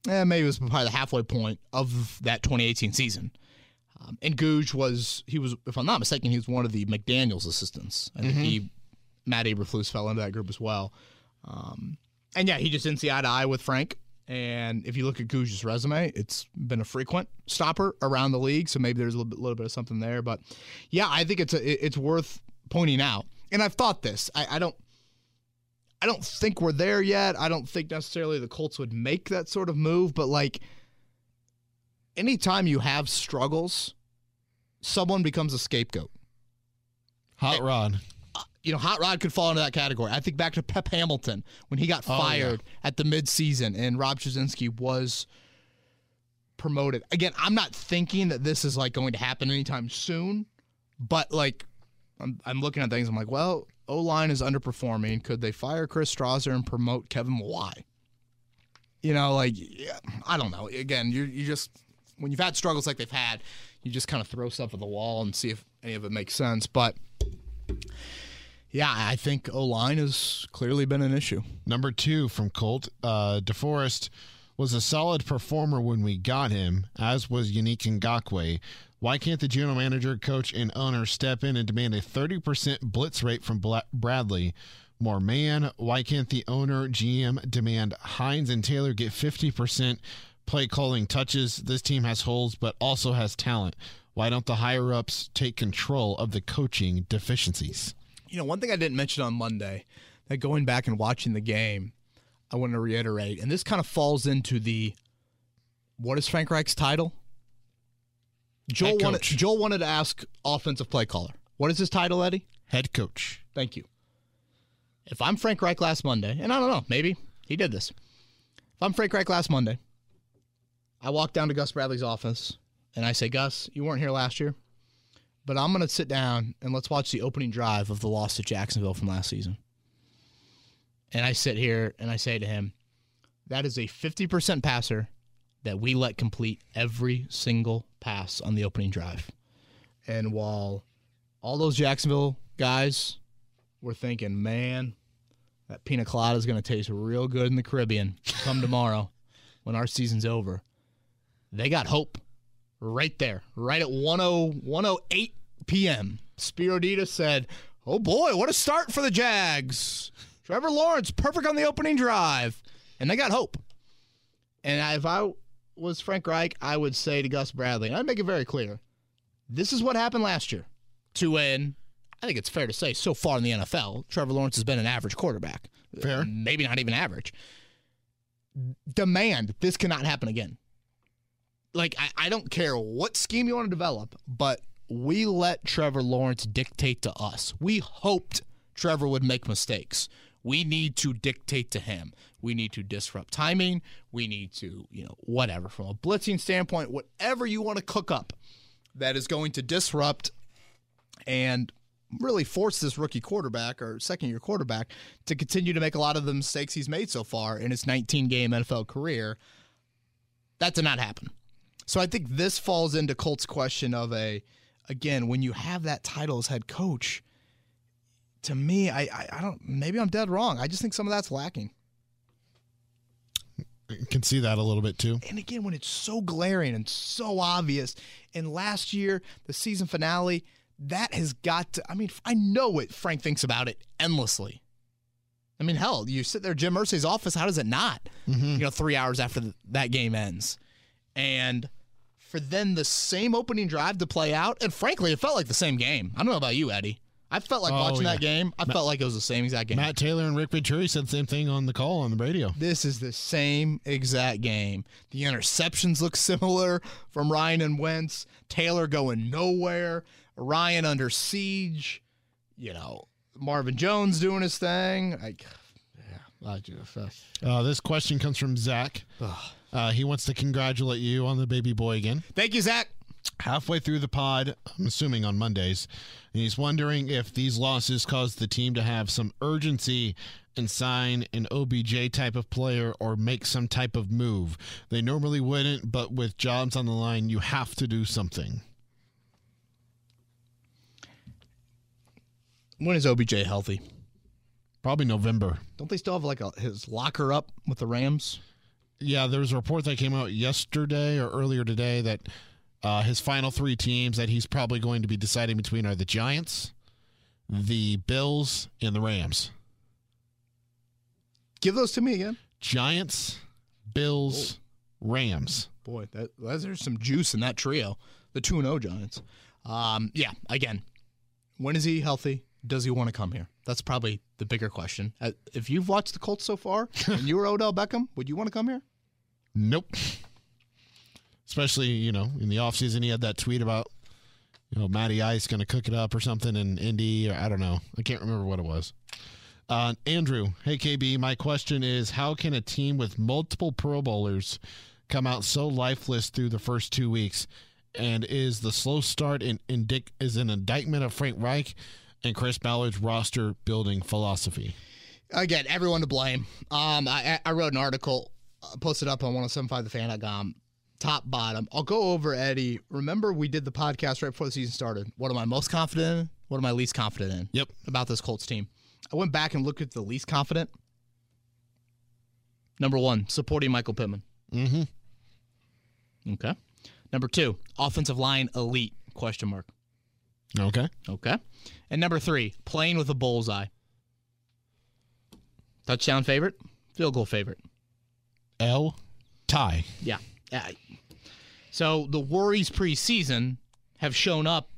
eh, maybe it was probably the halfway point of that 2018 season. Um, and Googe was he was, if I'm not mistaken, he was one of the McDaniel's assistants. I think he, Matt Eberflus fell into that group as well. Um, and yeah, he just didn't see eye to eye with Frank. And if you look at Googe's resume, it's been a frequent stopper around the league. So maybe there's a little bit, little bit of something there. But yeah, I think it's a, it's worth pointing out. And I've thought this. I, I don't. I don't think we're there yet. I don't think necessarily the Colts would make that sort of move, but like anytime you have struggles, someone becomes a scapegoat. Hot Rod. Uh, you know, Hot Rod could fall into that category. I think back to Pep Hamilton when he got Oh, yeah. fired at the midseason and Rob Chudzinski was promoted. Again, I'm not thinking that this is like going to happen anytime soon, but like I'm, I'm looking at things. I'm like, well, O line is underperforming. Could they fire Chris Strausser and promote Kevin Why? You know, like yeah, I don't know. Again, you you just when you've had struggles like they've had, you just kind of throw stuff at the wall and see if any of it makes sense. But yeah, I think O line has clearly been an issue. Number two from Colt. Uh, DeForest was a solid performer when we got him, as was Yannick Ngakoue. Why can't the general manager, coach, and owner step in and demand a 30% blitz rate from Bradley? More man. Why can't the owner, GM, demand Hines and Taylor get 50% play calling touches? This team has holes, but also has talent. Why don't the higher ups take control of the coaching deficiencies? You know, one thing I didn't mention on Monday that going back and watching the game, I want to reiterate, and this kind of falls into the what is Frank Reich's title? Joel wanted. Joel wanted to ask offensive play caller. What is his title, Eddie? Head coach. Thank you. If I'm Frank Reich last Monday, and I don't know, maybe he did this. If I'm Frank Reich last Monday, I walk down to Gus Bradley's office and I say, Gus, you weren't here last year, but I'm going to sit down and let's watch the opening drive of the loss to Jacksonville from last season. And I sit here and I say to him, that is a 50% passer that we let complete every single pass on the opening drive. And while all those Jacksonville guys were thinking, man, that pina colada is going to taste real good in the Caribbean come tomorrow when our season's over. They got hope right there, right at 10, 108 p.m. Spero Dedes said, oh boy, what a start for the Jags. Trevor Lawrence, perfect on the opening drive. And they got hope. And if I was Frank Reich, I would say to Gus Bradley, and I'd make it very clear, this is what happened last year to win. I think it's fair to say so far in the NFL, Trevor Lawrence has been an average quarterback. Fair. Maybe not even average. Demand this cannot happen again. Like, I, I don't care what scheme you want to develop, but we let Trevor Lawrence dictate to us. We hoped Trevor would make mistakes. We need to dictate to him. We need to disrupt timing. We need to, you know, whatever, from a blitzing standpoint, whatever you want to cook up that is going to disrupt and really force this rookie quarterback or second year quarterback to continue to make a lot of the mistakes he's made so far in his 19 game NFL career. That did not happen. So I think this falls into Colt's question of a, again, when you have that title as head coach, to me, I, I, I don't, maybe I'm dead wrong. I just think some of that's lacking. I can see that a little bit too. And again, when it's so glaring and so obvious, and last year, the season finale, that has got to, I mean, I know it. Frank thinks about it endlessly. I mean, hell, you sit there, Jim Irsay's office, how does it not? Mm-hmm. You know, three hours after th- that game ends. And for then the same opening drive to play out, and frankly, it felt like the same game. I don't know about you, Eddie. I felt like Oh, watching yeah. that game, I felt like it was the same exact game. Matt Taylor and Rick Venturi said the same thing on the call on the radio. This is the same exact game. The interceptions look similar from Ryan and Wentz. Taylor going nowhere. Ryan under siege. You know, Marvin Jones doing his thing. Like, yeah, I just, uh, Uh, this question comes from Zach. Uh, he wants to congratulate you on the baby boy again. Thank you, Zach. Halfway through the pod, I'm assuming on Mondays, and he's wondering if these losses caused the team to have some urgency and sign an OBJ type of player or make some type of move. They normally wouldn't, but with jobs on the line, you have to do something. When is OBJ healthy? Probably November. Don't they still have like a, his locker up with the Rams? Yeah, there was a report that came out yesterday or earlier today that uh, his final three teams that he's probably going to be deciding between are the Giants, the Bills, and the Rams. Give those to me again. Giants, Bills, Rams. Boy, that, that there's some juice in that trio. The two and zero Giants. Um, yeah, again, when is he healthy? Does he want to come here? That's probably the bigger question. Uh, if you've watched the Colts so far, and you were Odell Beckham, would you want to come here? Nope. Especially, you know, in the offseason, he had that tweet about, you know, Matty Ice going to cook it up or something in Indy, or I don't know. I can't remember what it was. Uh, Andrew, hey, KB, my question is how can a team with multiple Pro Bowlers come out so lifeless through the first two weeks? And is the slow start in, indic- is an indictment of Frank Reich and Chris Ballard's roster building philosophy? Again, everyone to blame. Um, I, I wrote an article, uh, posted up on 1075thefan.com, top bottom. I'll go over Eddie. Remember, we did the podcast right before the season started. What am I most confident in? What am I least confident in? Yep. About this Colts team. I went back and looked at the least confident. Number one, supporting Michael Pittman. Mm-hmm. Okay. Number two, offensive line elite? Question mark. Okay. Okay. And number three, playing with a bullseye. Touchdown favorite, field goal favorite. L. Tie. Yeah. Yeah. So the worries preseason have shown up,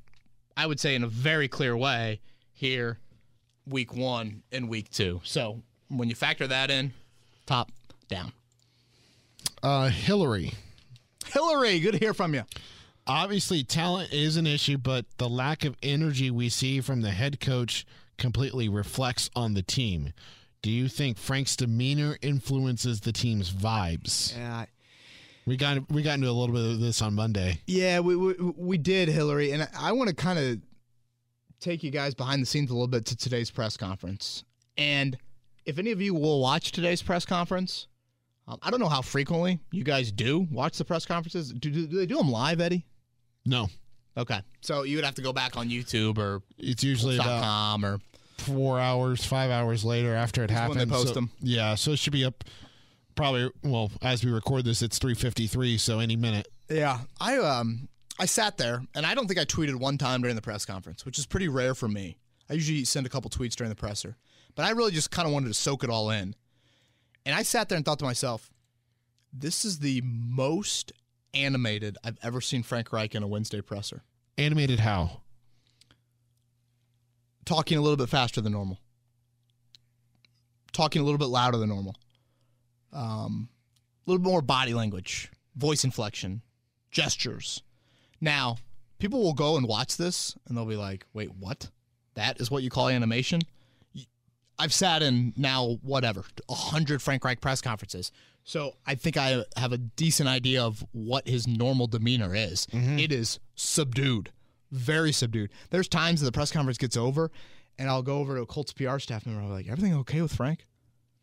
I would say, in a very clear way here week one and week two. So when you factor that in, top down. Uh, Hillary. Hillary, good to hear from you. Obviously, talent is an issue, but the lack of energy we see from the head coach completely reflects on the team. Do you think Frank's demeanor influences the team's vibes? Yeah, We got we got into a little bit of this on Monday. yeah, we we, we did, Hillary, and I, I want to kind of take you guys behind the scenes a little bit to today's press conference. And if any of you will watch today's press conference, um, I don't know how frequently you guys do watch the press conferences. Do, do, do they do them live, Eddie? No, Okay, so you would have to go back on YouTube or it's usually about .com or four hours, five hours later after it when they post So- them. Yeah, so it should be up. Probably well as we record this, it's three fifty three, so any minute. Yeah, I um I sat there and I don't think I tweeted one time during the press conference, which is pretty rare for me. I usually send a couple tweets during the presser, but I really just kind of wanted to soak it all in. And I sat there and thought to myself, this is the most animated I've ever seen Frank Reich in a Wednesday presser. Animated how? Talking a little bit faster than normal. Talking a little bit louder than normal. Um, a little bit more body language, voice inflection, gestures. Now, people will go and watch this and they'll be like, wait, what? That is what you call animation? I've sat in now, whatever, 100 Frank Reich press conferences. So I think I have a decent idea of what his normal demeanor is. Mm-hmm. It is subdued, very subdued. There's times that the press conference gets over and I'll go over to a Colts PR staff member. I'm like, everything okay with Frank?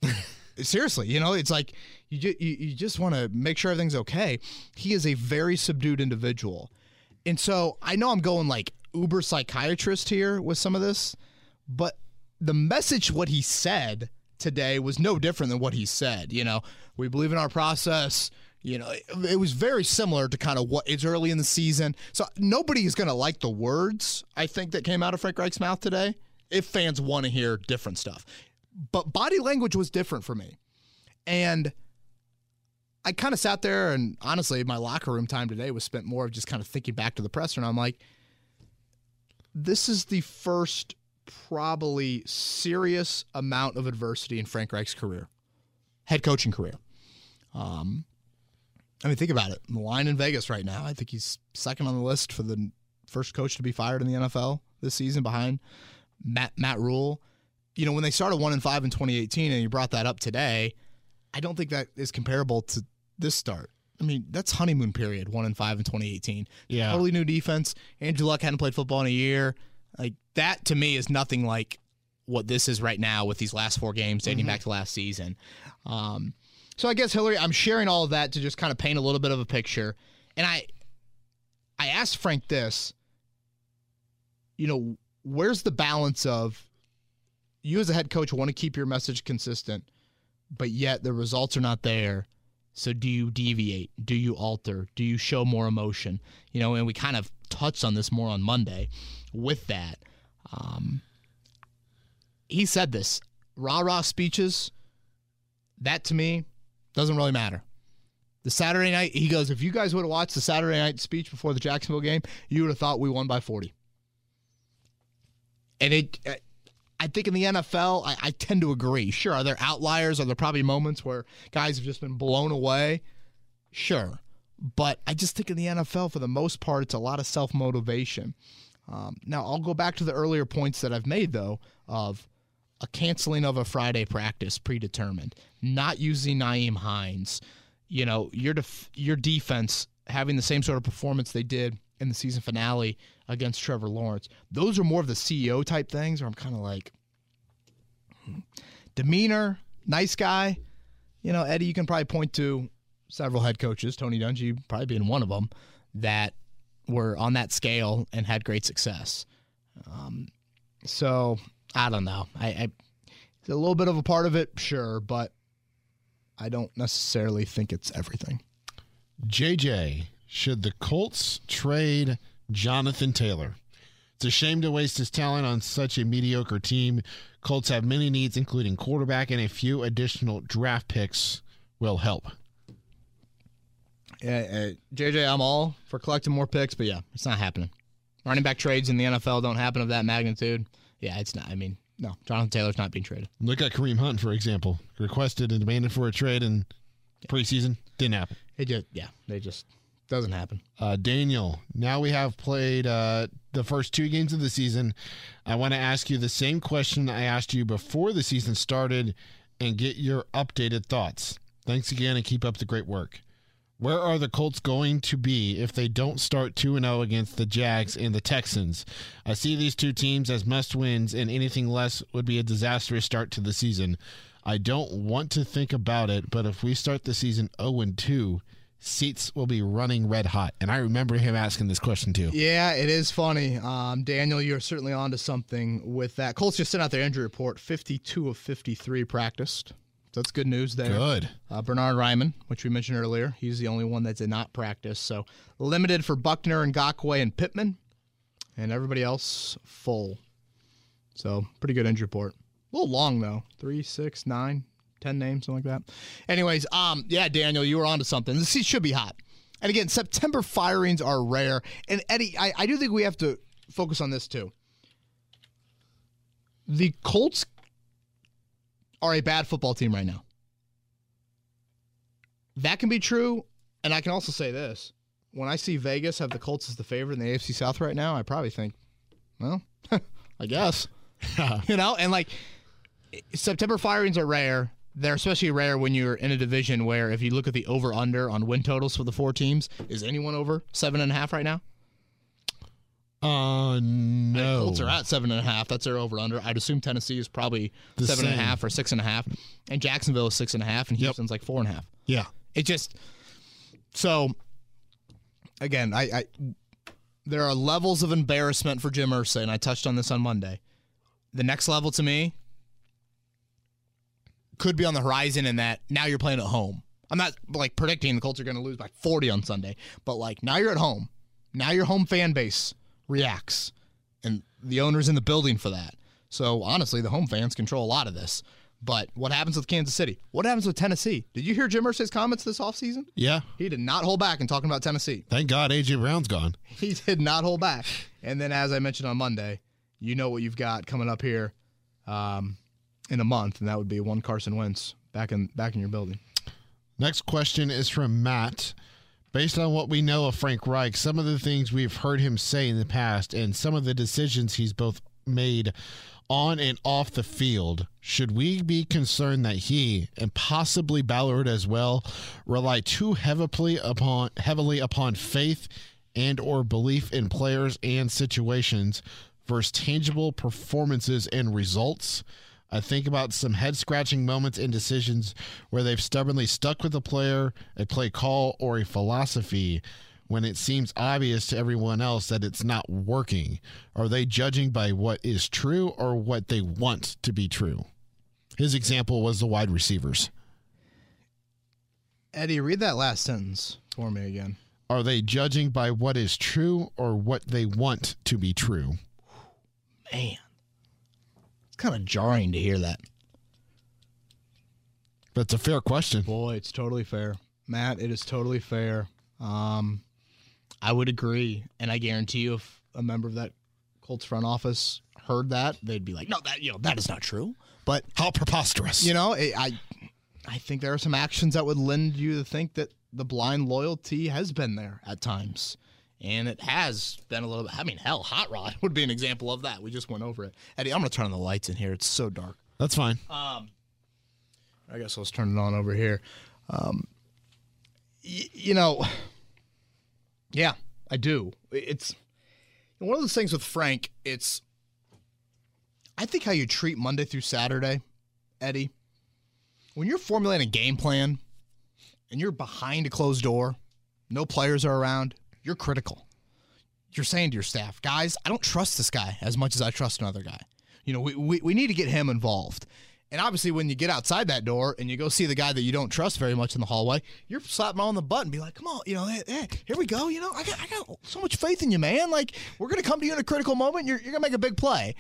Seriously, you know, it's like you ju- you, you just want to make sure everything's okay. He is a very subdued individual. And so I know I'm going like uber psychiatrist here with some of this, but the message, what he said today, was no different than what he said. You know, we believe in our process. You know, it, it was very similar to kind of what it's early in the season. So nobody is going to like the words, I think, that came out of Frank Reich's mouth today if fans want to hear different stuff. But body language was different for me. And I kind of sat there and honestly, my locker room time today was spent more of just kind of thinking back to the presser. And I'm like, this is the first probably serious amount of adversity in Frank Reich's career, head coaching career. Um, I mean, think about it. The line in Vegas right now, I think he's second on the list for the first coach to be fired in the NFL this season behind Matt Matt Rhule. You know, when they started one and five in 2018, and you brought that up today, I don't think that is comparable to this start. I mean, that's honeymoon period, one and five in 2018. Yeah. Totally new defense. Andrew Luck hadn't played football in a year. Like that to me is nothing like what this is right now with these last four games dating back to last season. Um, so I guess Hillary, I'm sharing all of that to just kind of paint a little bit of a picture. And I I asked Frank this, you know, where's the balance of you as a head coach want to keep your message consistent, but yet the results are not there. So do you deviate? Do you alter? Do you show more emotion? You know, and we kind of touched on this more on Monday with that. Um, he said this rah rah speeches, that to me doesn't really matter. The Saturday night, he goes, if you guys would have watched the Saturday night speech before the Jacksonville game, you would have thought we won by 40. And it, I think in the NFL, I, I tend to agree. Sure, are there outliers? Are there probably moments where guys have just been blown away? Sure. But I just think in the NFL, for the most part, it's a lot of self motivation. Um, now, I'll go back to the earlier points that I've made, though, of a canceling of a Friday practice predetermined, not using Nyheim Hines, you know, your def- your defense having the same sort of performance they did in the season finale against Trevor Lawrence. Those are more of the CEO type things where I'm kind of like hmm. demeanor, nice guy. You know, Eddie, you can probably point to several head coaches, Tony Dungy probably being one of them, that were on that scale and had great success. Um, so I don't know. I, I a little bit of a part of it, sure, but I don't necessarily think it's everything. JJ, should the Colts trade Jonathan Taylor? It's a shame to waste his talent on such a mediocre team. Colts have many needs, including quarterback, and a few additional draft picks will help. Yeah, uh, JJ, I'm all for collecting more picks, but yeah, it's not happening. Running back trades in the NFL don't happen of that magnitude. Yeah, it's not. I mean, no, Jonathan Taylor's not being traded. Look at Kareem Hunt, for example. Requested and demanded for a trade in preseason. Didn't happen. It just yeah, they just doesn't happen. Uh, Daniel, now we have played uh, the first two games of the season. I want to ask you the same question I asked you before the season started and get your updated thoughts. Thanks again and keep up the great work. Where are the Colts going to be if they don't start 2 0 against the Jags and the Texans? I see these two teams as must wins, and anything less would be a disastrous start to the season. I don't want to think about it, but if we start the season 0 2, seats will be running red hot. And I remember him asking this question too. Yeah, it is funny. Um, Daniel, you're certainly onto something with that. Colts just sent out their injury report. 52 of 53 practiced. That's good news there. Good. Uh, Bernard Raimann, which we mentioned earlier, he's the only one that did not practice. So limited for Buckner and Ngakoue and Pittman, and everybody else full. So pretty good injury report. A little long though. Three, six, nine, ten names, something like that. Anyways, um, yeah, Daniel, you were onto something. This should be hot. And again, September firings are rare. And Eddie, I, I do think we have to focus on this too. The Colts are a bad football team right now. That can be true. And I can also say this. When I see Vegas have the Colts as the favorite in the AFC South right now, I probably think, well, I guess. you know, and like September firings are rare. They're especially rare when you're in a division where if you look at the over under on win totals for the four teams, is anyone over seven and a half right now? Uh, no. Colts are at seven and a half. That's their over under. I'd assume Tennessee is probably The seven and a half or six and a half, and Jacksonville is six and a half, and Yep. Houston's like four and a half. Yeah. It just so again, I, I there are levels of embarrassment for Jim Irsay, and I touched on this on Monday. The next level to me could be on the horizon in that now you're playing at home. I'm not like predicting the Colts are going to lose by 40 on Sunday, but like now you're at home. Now your home fan base reacts, and the owner's in the building for that. So honestly, the home fans control a lot of this. But what happens with Kansas City? What happens with Tennessee? Did you hear Jim Irsay's comments this offseason? Yeah. He did not hold back in talking about Tennessee. Thank God AJ Brown's gone. He did not hold back. And then, as I mentioned on Monday, you know what you've got coming up here um, in a month, and that would be one Carson Wentz back in back in your building. Next question is from Matt. Based on what we know of Frank Reich, some of the things we've heard him say in the past, and some of the decisions he's both made on and off the field, should we be concerned that he and possibly Ballard as well rely too heavily upon heavily upon faith and or belief in players and situations versus tangible performances and results? I think about some head scratching moments and decisions where they've stubbornly stuck with a player, a play call, or a philosophy when it seems obvious to everyone else that it's not working. Are they judging by what is true or what they want to be true? His example was the wide receivers. Eddie, read that last sentence for me again. Are they judging by what is true or what they want to be true? Man, kind of jarring to hear that. That's a fair question. Boy, it's totally fair, Matt. It is totally fair. Um, I would agree, and I guarantee you, if a member of that Colts front office heard that, they'd be like, "No, that you know that is not true." But How preposterous. you know, I, I I think there are some actions that would lend you to think that the blind loyalty has been there at times. And it has been a little bit. I mean, hell, Hot Rod would be an example of that. We just went over it. Eddie, I'm going to turn on the lights in here. It's so dark. That's fine. Um, I guess let's turn it on over here. Um, y- you know, yeah, I do. It's one of those things with Frank. It's, I think how you treat Monday through Saturday, Eddie. When you're formulating a game plan and you're behind a closed door, no players are around, you're critical. You're saying to your staff, guys, I don't trust this guy as much as I trust another guy. You know, we, we, we need to get him involved. And obviously, when you get outside that door and you go see the guy that you don't trust very much in the hallway, you're slapping on the butt and be like, "Come on, you know, hey, hey, here we go. You know, I got, I got so much faith in you, man. Like, we're gonna come to you in a critical moment. You're, you're gonna make a big play."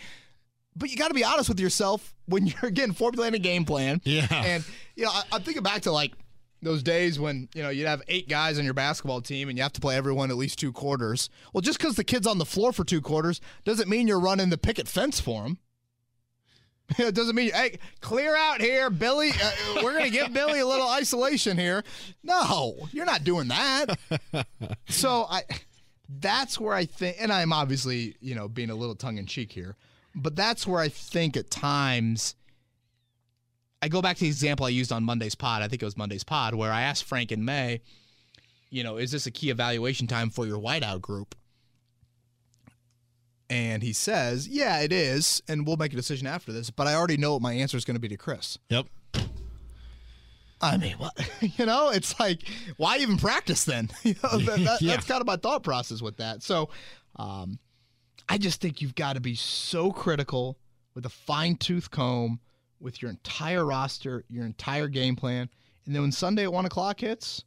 But you got to be honest with yourself when you're again formulating a game plan. Yeah. And you know, I, I'm thinking back to like those days when you know you'd have eight guys on your basketball team and you have to play everyone at least two quarters. Well, just because the kid's on the floor for two quarters doesn't mean you're running the picket fence for him. it doesn't mean hey, clear out here, Billy. Uh, we're gonna give Billy a little isolation here. No, you're not doing that. so I, that's where I think, and I'm obviously you know being a little tongue in cheek here, but that's where I think at times. I go back to the example I used on Monday's pod. I think it was Monday's pod where I asked Frank and May, you know, is this a key evaluation time for your whiteout group? And he says, yeah, it is. And we'll make a decision after this. But I already know what my answer is going to be to Chris. Yep. I mean, what? you know, it's like, why even practice then? you know, that, that, Yeah. That's kind of my thought process with that. So um, I just think you've got to be so critical with a fine tooth comb with your entire roster, your entire game plan. And then when Sunday at one o'clock hits,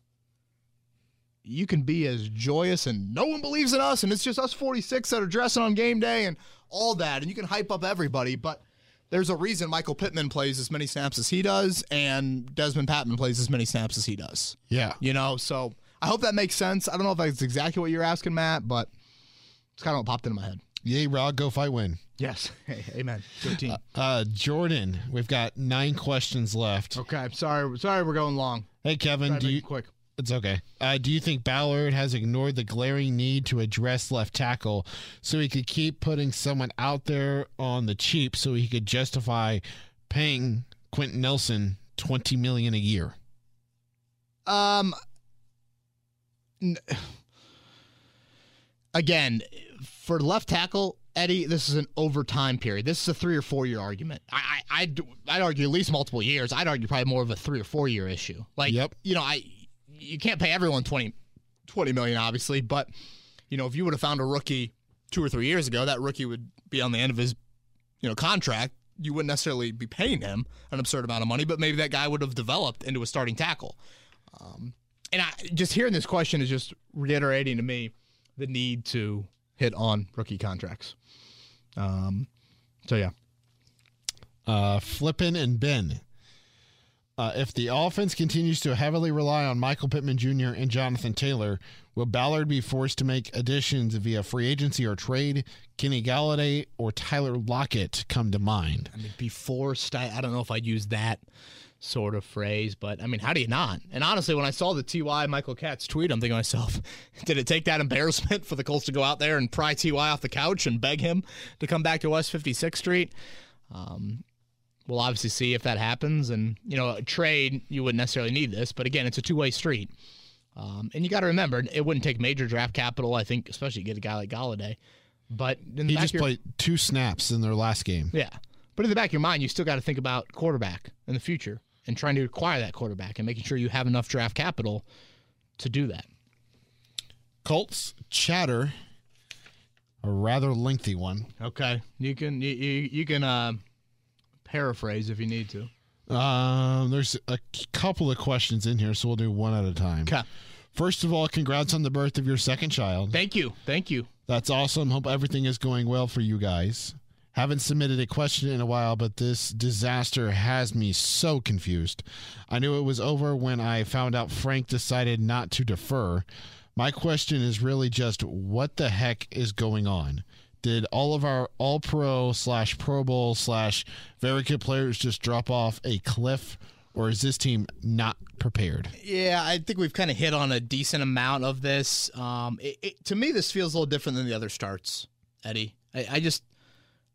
you can be as joyous and no one believes in us and it's just us 46 that are dressing on game day and all that and you can hype up everybody but there's a reason Michael Pittman plays as many snaps as he does and Dezmon Patmon plays as many snaps as he does Yeah. you know so I hope that makes sense I don't know if that's exactly what you're asking Matt but it's kind of what popped into my head Yay, Rod, go fight win. Yes hey, amen good team Uh, Jordan, we've got nine questions left. okay sorry sorry we're going long Hey, Kevin, do you? quick It's okay. Uh, do you think Ballard has ignored the glaring need to address left tackle so he could keep putting someone out there on the cheap so he could justify paying Quenton Nelson twenty million a year? Um. n- Again, for left tackle, Eddie, this is an overtime period. This is a three or four year argument. I, I, I'd, I'd argue at least multiple years. I'd argue probably more of a three or four year issue. Like, Yep. you know, I, you can't pay everyone 20, 20 million, obviously, but you know, if you would have found a rookie two or three years ago, that rookie would be on the end of his, you know, contract. You wouldn't necessarily be paying him an absurd amount of money, but maybe that guy would have developed into a starting tackle. Um, and I just hearing this question is just reiterating to me the need to hit on rookie contracts. Um, so yeah, Uh, Flippin and Ben. Uh, if the offense continues to heavily rely on Michael Pittman Jr. and Jonathan Taylor, will Ballard be forced to make additions via free agency or trade? Kenny Golladay or Tyler Lockett come to mind? I mean, be forced. I, I don't know if I'd use that sort of phrase, but I mean, how do you not? And honestly, when I saw the Ty Michael Katz tweet, I'm thinking to myself, did it take that embarrassment for the Colts to go out there and pry Ty off the couch and beg him to come back to West 56th Street? Um, we'll obviously see if that happens. And you know, a trade you wouldn't necessarily need this, but again, it's a two way street. Um, and you got to remember, it wouldn't take major draft capital. I think, especially to get a guy like Golladay. But in the He just your- played two snaps in their last game. yeah. But in the back of your mind, you still got to think about quarterback in the future and trying to acquire that quarterback and making sure you have enough draft capital to do that. Colts chatter, a rather lengthy one. Okay. You can you, you, you can uh, paraphrase if you need to. Um, there's a couple of questions in here, so we'll do one at a time. Okay. First of all, congrats on the birth of your second child. Thank you. Thank you. That's awesome. Hope everything is going well for you guys. Haven't submitted a question in a while, but this disaster has me so confused. I knew it was over when I found out Frank decided not to defer. My question is really just what the heck is going on? Did all of our all pro slash pro bowl slash very good players just drop off a cliff? Or is this team not prepared? Yeah, I think we've kind of hit on a decent amount of this. Um, it, it, to me, this feels a little different than the other starts, Eddie. I, I just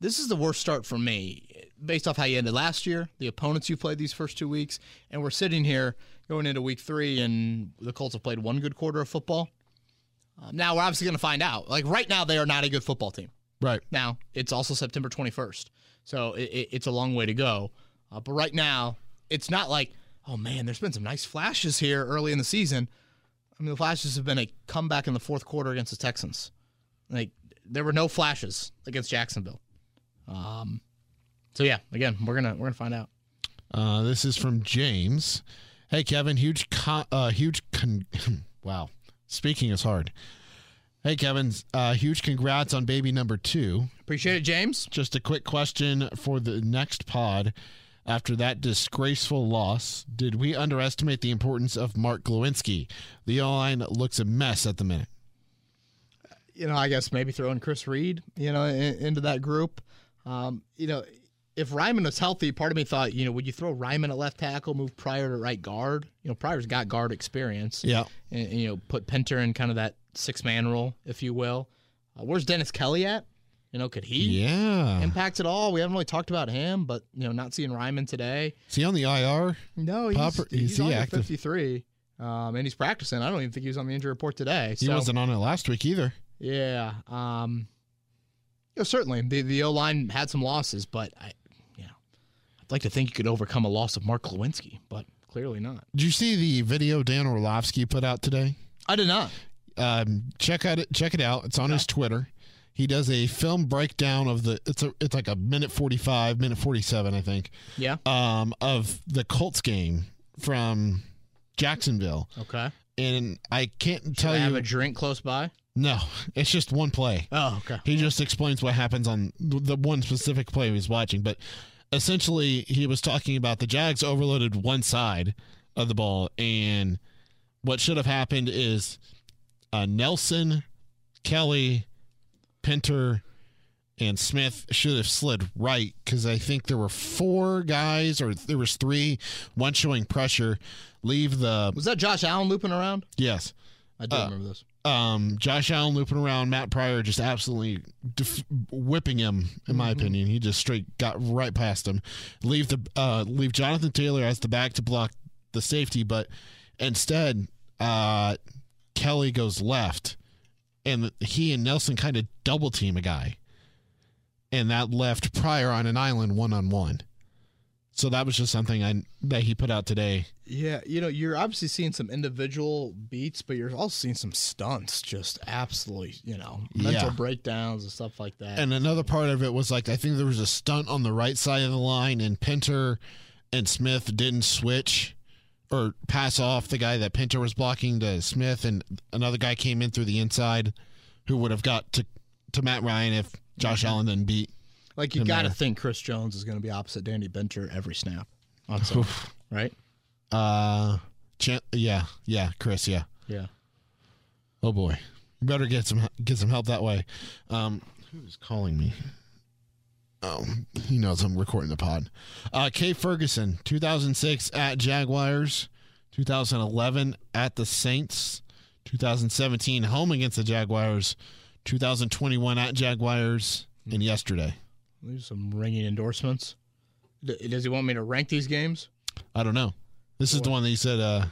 this is the worst start for me, based off how you ended last year, the opponents you played these first two weeks, and we're sitting here going into week three, and the Colts have played one good quarter of football. Um, now we're obviously going to find out. Like right now, they are not a good football team. Right. Now it's also September 21st, so it, it, it's a long way to go. Uh, but right now, it's not like, oh man, there's been some nice flashes here early in the season. I mean, the flashes have been a comeback in the fourth quarter against the Texans. Like there were no flashes against Jacksonville. Um, so yeah, again, we're gonna we're gonna find out. Uh, this is from James. Hey Kevin, huge con- uh, huge con- wow. Speaking is hard. Hey Kevin, uh, huge congrats on baby number two. Appreciate it, James. Just a quick question for the next pod. After that disgraceful loss, did we underestimate the importance of Mark Glowinski? The line looks a mess at the minute. you know, I guess maybe throwing Chris Reed, you know, in, into that group. Um, you know, if Raimann was healthy, part of me thought, you know, would you throw Raimann at left tackle, move Pryor to right guard? You know, Pryor's got guard experience. Yeah. And, and, you know, put Pinter in kind of that six man role, if you will. Uh, where's Dennis Kelly at? You know, could he Yeah. impact at all? We haven't really talked about him, but you know, not seeing Raimann today. Is he on the IR? No, he's, Popper- he's, he active? 53, um, and he's practicing. I don't even think he was on the injury report today. He so, wasn't on it last week either. Yeah. Um, you know, certainly the the O line had some losses, but I, you know, I'd like to think you could overcome a loss of Mark Glowinski, but clearly not. Did you see the video Dan Orlovsky put out today? I did not. Um, check out it. Check it out. It's on his Twitter. He does a film breakdown of the. It's a. It's like a minute forty five, minute forty seven, I think. Yeah. Um, of the Colts game from Jacksonville, Okay. and I can't tell Tell have you. a drink close by. No, it's just one play. Oh, okay. He just explains what happens on the one specific play he's watching. But essentially, he was talking about the Jags overloaded one side of the ball, and what should have happened is uh, Nelson, Kelly, Pinter, and Smith should have slid right because I think there were four guys, or there was three, one showing pressure. Leave the Was that Josh Allen looping around? yes. I do Uh, remember this. Um, Josh Allen looping around, Matt Pryor just absolutely def- whipping him. In my opinion, he just straight got right past him. Leave the uh, leave Jonathan Taylor as the back to block the safety, but instead, uh, Kelly goes left, and he and Nelson kind of double team a guy, and that left Pryor on an island one on one. So that was just something I that he put out today. Yeah, you know, you're obviously seeing some individual beats, but you're also seeing some stunts, just absolutely, you know, mental Yeah. breakdowns and stuff like that. And another part of it was like I think there was a stunt on the right side of the line, and Pinter and Smith didn't switch or pass off the guy that Pinter was blocking to Smith, and another guy came in through the inside who would have got to to Matt Ryan if Josh mm-hmm. Allen didn't beat. Like you got to think Chris Jones is going to be opposite Danny Pinter every snap on right? Uh, Chan- yeah, yeah, Chris, yeah. Yeah. Oh boy, you better get some get some help that way. Um, who's calling me? Oh, he knows I'm recording the pod. Uh, Kay Ferguson, 2006 at Jaguars, 2011 at the Saints, 2017 home against the Jaguars, 2021 at Jaguars, and yesterday. There's some ringing endorsements. D- does he want me to rank these games? I don't know. This is the one that you said. Uh,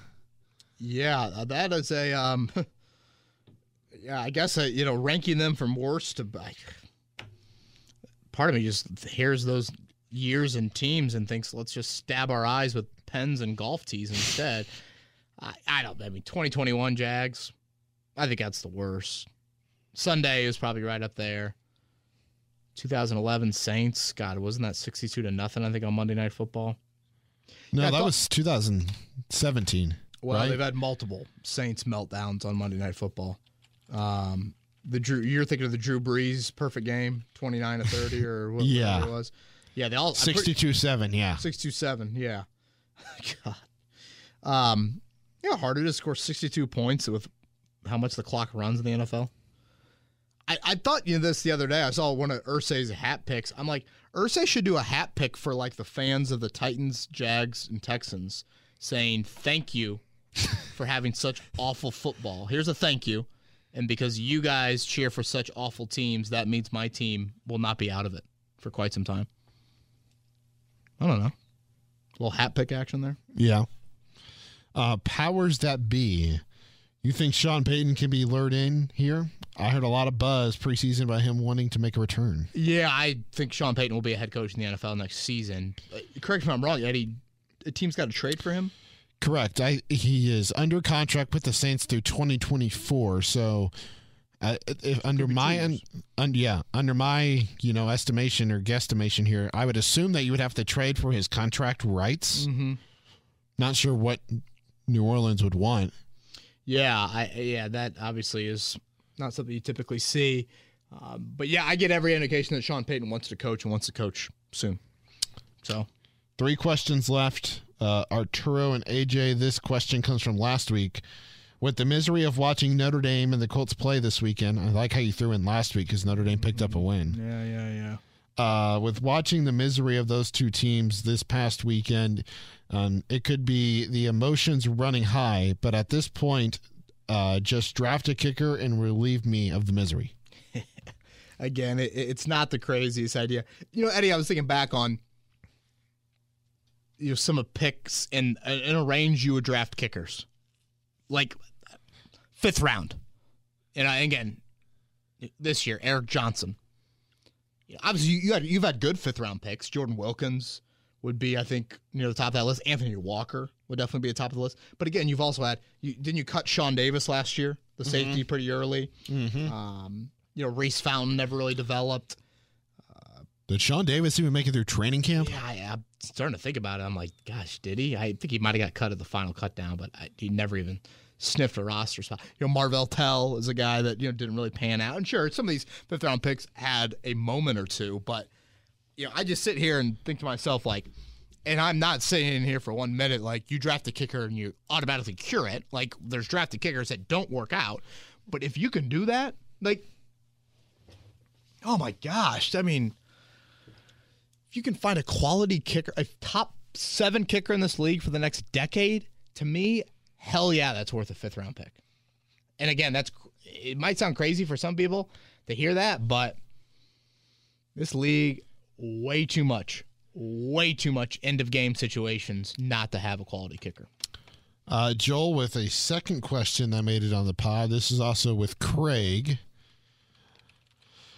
Yeah, that is a um. yeah, I guess uh, you know ranking them from worst to like. Part of me just hears those years and teams and thinks let's just stab our eyes with pens and golf tees instead. I, I don't. I mean, 2021 Jags. I think that's the worst. Sunday is probably right up there. 2011 Saints. God, wasn't that 62 to nothing? I think on Monday Night Football. no, Yeah, that thought- was 2017. Well, right? they've had multiple Saints meltdowns on Monday Night Football. Um, the Drew, you're thinking of the Drew Brees perfect game, 29 to 30 or what, Yeah. whatever it was. Yeah, they all I'm pretty- 62-7, yeah. 627, yeah. God. Um, you know how hard it is to score 62 points with how much the clock runs in the NFL? I, I thought you know this the other day. I saw one of Ursay's hat picks. I'm like, Ursay should do a hat pick for like the fans of the Titans, Jags, and Texans saying thank you for having such awful football. Here's a thank you. And because you guys cheer for such awful teams, that means my team will not be out of it for quite some time. I don't know. A little hat pick action there. Yeah. Uh, powers that be. You think Sean Payton can be lured in here? I heard a lot of buzz preseason about him wanting to make a return. Yeah, I think Sean Payton will be a head coach in the NFL next season. Uh, Correct me if I'm wrong, Eddie. A team's got to trade for him. Correct. I he is under contract with the Saints through 2024. So, uh, if under my un, un, yeah under my you know estimation or guesstimation here, I would assume that you would have to trade for his contract rights. Mm-hmm. Not sure what New Orleans would want. Yeah, I yeah that obviously is not something you typically see. Um, but yeah, I get every indication that Sean Payton wants to coach and wants to coach soon. So Three questions left. Uh, Arturo and AJ, this question comes from last week. With the misery of watching Notre Dame and the Colts play this weekend, I like how you threw in last week because Notre Dame picked up a win. yeah, yeah, yeah. Uh, with watching the misery of those two teams this past weekend, um, it could be the emotions running high. But at this point, uh, just draft a kicker and relieve me of the misery. Again, it, it's not the craziest idea. You know, Eddie, I was thinking back on you know some of picks and in a range you would draft kickers, like fifth round. And I, again, this year, Eric Johnson. Obviously, you had, you've had good fifth round picks. Jordan Wilkins would be, I think, near the top of that list. Anthony Walker would definitely be at the top of the list. But again, you've also had, you, didn't you cut Sean Davis last year, the mm-hmm. safety, pretty early? Mm-hmm. Um, you know, Reese Fountain never really developed. Uh, did Sean Davis even make it through training camp? Yeah, I, I'm starting to think about it. I'm like, gosh, did he? I think he might have got cut at the final cut down, but I, he never even sniffed a roster spot. You know, Marvell Tell is a guy that you know didn't really pan out. And sure, some of these fifth round picks had a moment or two, but you know, I just sit here and think to myself like, and I'm not sitting here for one minute like you draft a kicker and you automatically cure it. Like there's drafted kickers that don't work out, but if you can do that, like, oh my gosh, I mean if you can find a quality kicker, a top seven kicker in this league for the next decade, to me, hell yeah, that's worth a fifth round pick. And again, that's it might sound crazy for some people to hear that, but this league way too much, way too much end of game situations not to have a quality kicker. Uh, Joel with a second question that made it on the pod. This is also with Craig.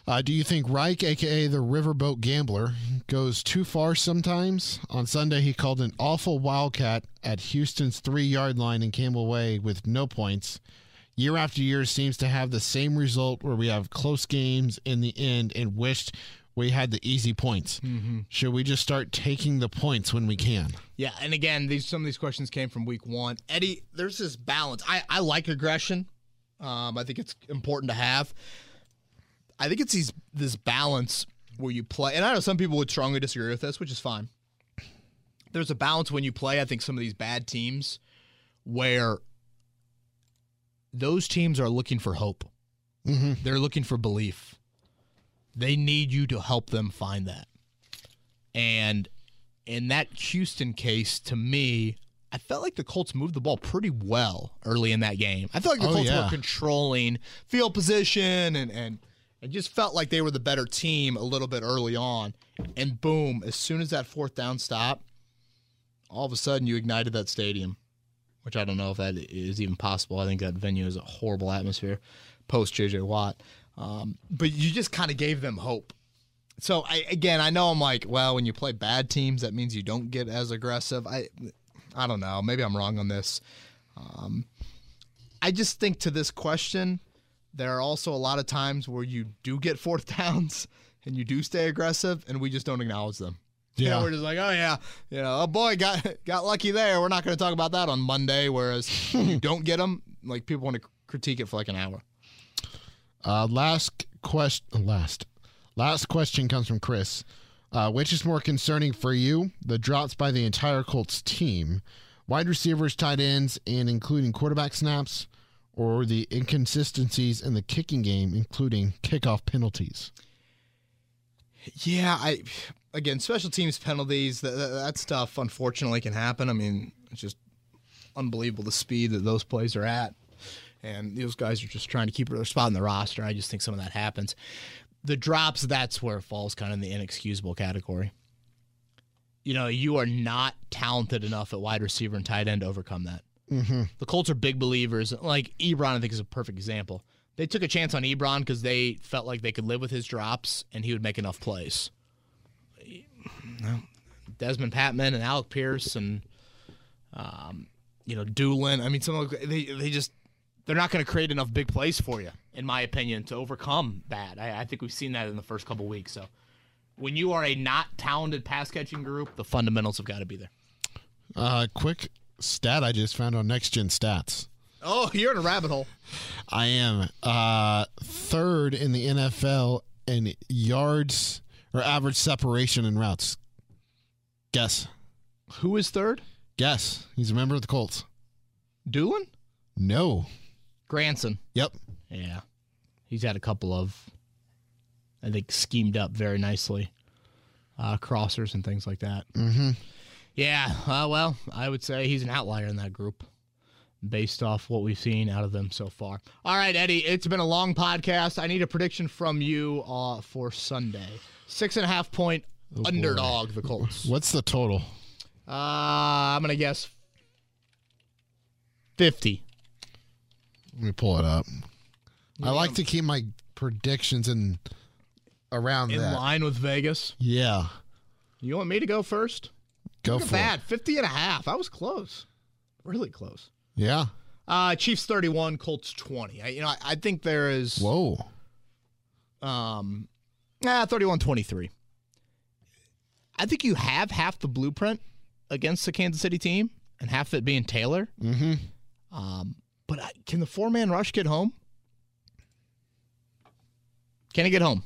Uh, do you think Reich, aka the Riverboat Gambler, goes too far sometimes? On Sunday, he called an awful wildcat at Houston's three yard line and came away with no points. Year after year seems to have the same result where we have close games in the end and wished we had the easy points. Should we just start taking the points when we can? Yeah, and again, these some of these questions came from week one. Eddie, there's this balance. I, I like aggression. Um, I think it's important to have. I think it's these this balance where you play, and I know some people would strongly disagree with this, which is fine. There's a balance when you play. I think some of these bad teams, where those teams are looking for hope, mm-hmm. they're looking for belief. They need you to help them find that. And in that Houston case, to me, I felt like the Colts moved the ball pretty well early in that game. I felt like the Oh, Colts yeah. were controlling field position and and it just felt like they were the better team a little bit early on. And boom, as soon as that fourth down stopped, all of a sudden you ignited that stadium, which I don't know if that is even possible. I think that venue is a horrible atmosphere post JJ Watt. Um, but you just kind of gave them hope. So I again, I know I'm like, well, when you play bad teams, that means you don't get as aggressive. I, I don't know. Maybe I'm wrong on this. Um, I just think to this question, there are also a lot of times where you do get fourth downs and you do stay aggressive, and we just don't acknowledge them. You know, Yeah. we're just like, oh yeah, you know, oh boy, got got lucky there. We're not going to talk about that on Monday. Whereas you don't get them, like people want to critique it for like an hour. Uh, last question. Last, last question comes from Chris. Uh, which is more concerning for you? The drops by the entire Colts team, wide receivers, tight ends, and including quarterback snaps, or the inconsistencies in the kicking game, including kickoff penalties. Yeah, I again special teams penalties that, that stuff unfortunately can happen. I mean, it's just unbelievable the speed that those plays are at, and those guys are just trying to keep their spot in the roster. I just think some of that happens. The drops, that's where it falls kind of in the inexcusable category. You know, you are not talented enough at wide receiver and tight end to overcome that. Mm-hmm. The Colts are big believers. Like Ebron, I think is a perfect example. They took a chance on Ebron because they felt like they could live with his drops and he would make enough plays. Dezmon Patmon and Alec Pierce and um, you know Dulin. I mean, some of the- they they just they're not going to create enough big plays for you, in my opinion, to overcome that. I, I think we've seen that in the first couple weeks. So when you are a not talented pass catching group, the fundamentals have got to be there. Uh, quick stat I just found on Next Gen Stats. Oh, you're in a rabbit hole. I am uh, third in the NFL in yards or average separation in routes. Guess. Who is third? Guess. He's a member of the Colts. Dulin? No. Granson. Yep. Yeah. He's had a couple of, I think, schemed up very nicely. uh, crossers and things like that. Mm-hmm. Yeah, uh, well, I would say he's an outlier in that group based off what we've seen out of them so far. All right, Eddie, it's been a long podcast. I need a prediction from you uh, for Sunday. Six and a half point underdog, the Colts. What's the total? Uh, I'm going to guess 50. Let me pull it up. I like to keep my predictions in around In that. line with Vegas. Yeah, You want me to go first? Go Look for that. it. 50 and a half. I was close. Really close. Yeah. Uh, Chiefs 31, Colts 20. I, you know, I, I think there is Whoa. um ah, 31-23. I think you have half the blueprint against the Kansas City team and half of it being Taylor. Mm-hmm. Um, but I, can the four-man rush get home? Can he get home?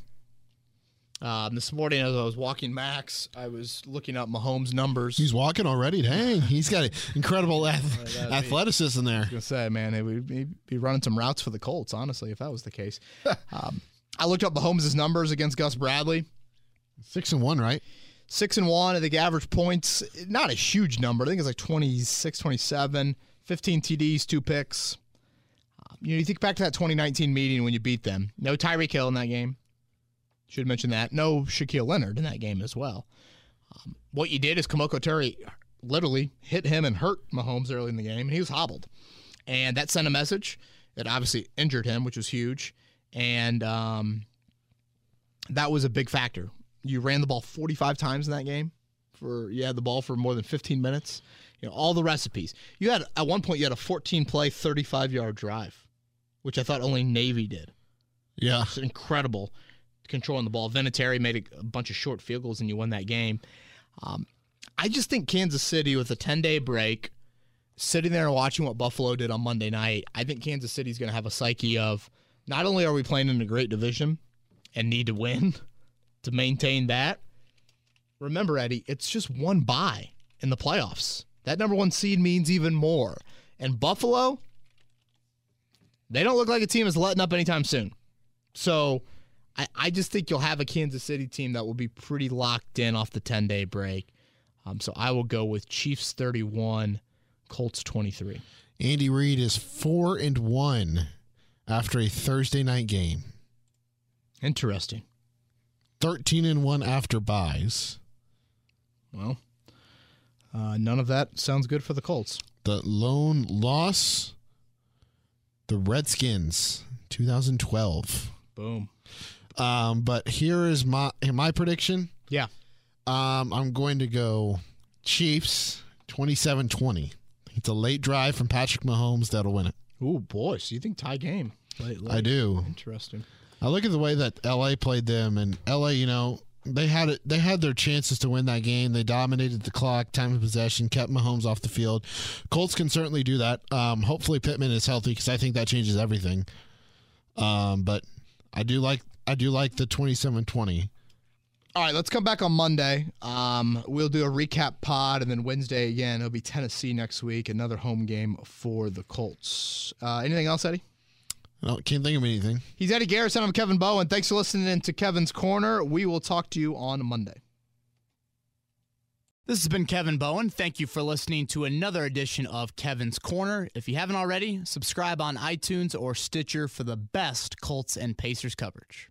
Um, this morning, as I was walking Max, I was looking up Mahomes' numbers. He's walking already. Dang, he's got incredible ath- be- athleticism there. gonna say, man, he would be, be running some routes for the Colts, honestly, if that was the case. um, I looked up Mahomes' numbers against Gus Bradley. Six and one, right? Six and one. I think average points, not a huge number. I think it's like 26, 27, 15 TDs, two picks. Um, you know, you think back to that 2019 meeting when you beat them. No Tyreek Hill in that game. Should mention that. No Shaquille Leonard in that game as well. Um, what you did is Kemoko Turay literally hit him and hurt Mahomes early in the game, and he was hobbled. And that sent a message. It obviously injured him, which was huge. And um, that was a big factor. You ran the ball 45 times in that game. For you had the ball for more than 15 minutes. You know all the recipes. You had at one point you had a 14 play, 35 yard drive, which I thought only Navy did. Yeah. It's incredible controlling the ball. Vinatieri made a, a bunch of short field goals and you won that game. Um, I just think Kansas City with a 10 day break, sitting there and watching what Buffalo did on Monday night, I think Kansas City's going to have a psyche of not only are we playing in a great division and need to win to maintain that. Remember, Eddie, it's just one bye in the playoffs. That number one seed means even more. And Buffalo, they don't look like a team is letting up anytime soon. So I, I just think you'll have a Kansas City team that will be pretty locked in off the 10 day break. Um, so I will go with Chiefs 31, Colts 23. Andy Reid is four and one after a Thursday night game. Interesting. Thirteen and one after byes. Well, uh, none of that sounds good for the Colts. The lone loss. The Redskins, 2012. Boom. Um, but here is my my prediction. Yeah. Um, I'm going to go Chiefs 27-20. It's a late drive from Patrick Mahomes that'll win it. Oh boy. So you think tie game? Late, late. I do. Interesting. I look at the way that LA played them, and LA, you know, they had it. They had their chances to win that game. They dominated the clock, time of possession, kept Mahomes off the field. Colts can certainly do that. Um, hopefully Pittman is healthy because I think that changes everything. Um, but I do like I do like the 27-20. All right, let's come back on Monday. Um, we'll do a recap pod, and then Wednesday again. It'll be Tennessee next week. Another home game for the Colts. Uh, anything else, Eddie? I can't think of anything. He's Eddie Garrison. I'm Kevin Bowen. Thanks for listening to Kevin's Corner. We will talk to you on Monday. This has been Kevin Bowen. Thank you for listening to another edition of Kevin's Corner. If you haven't already, subscribe on iTunes or Stitcher for the best Colts and Pacers coverage.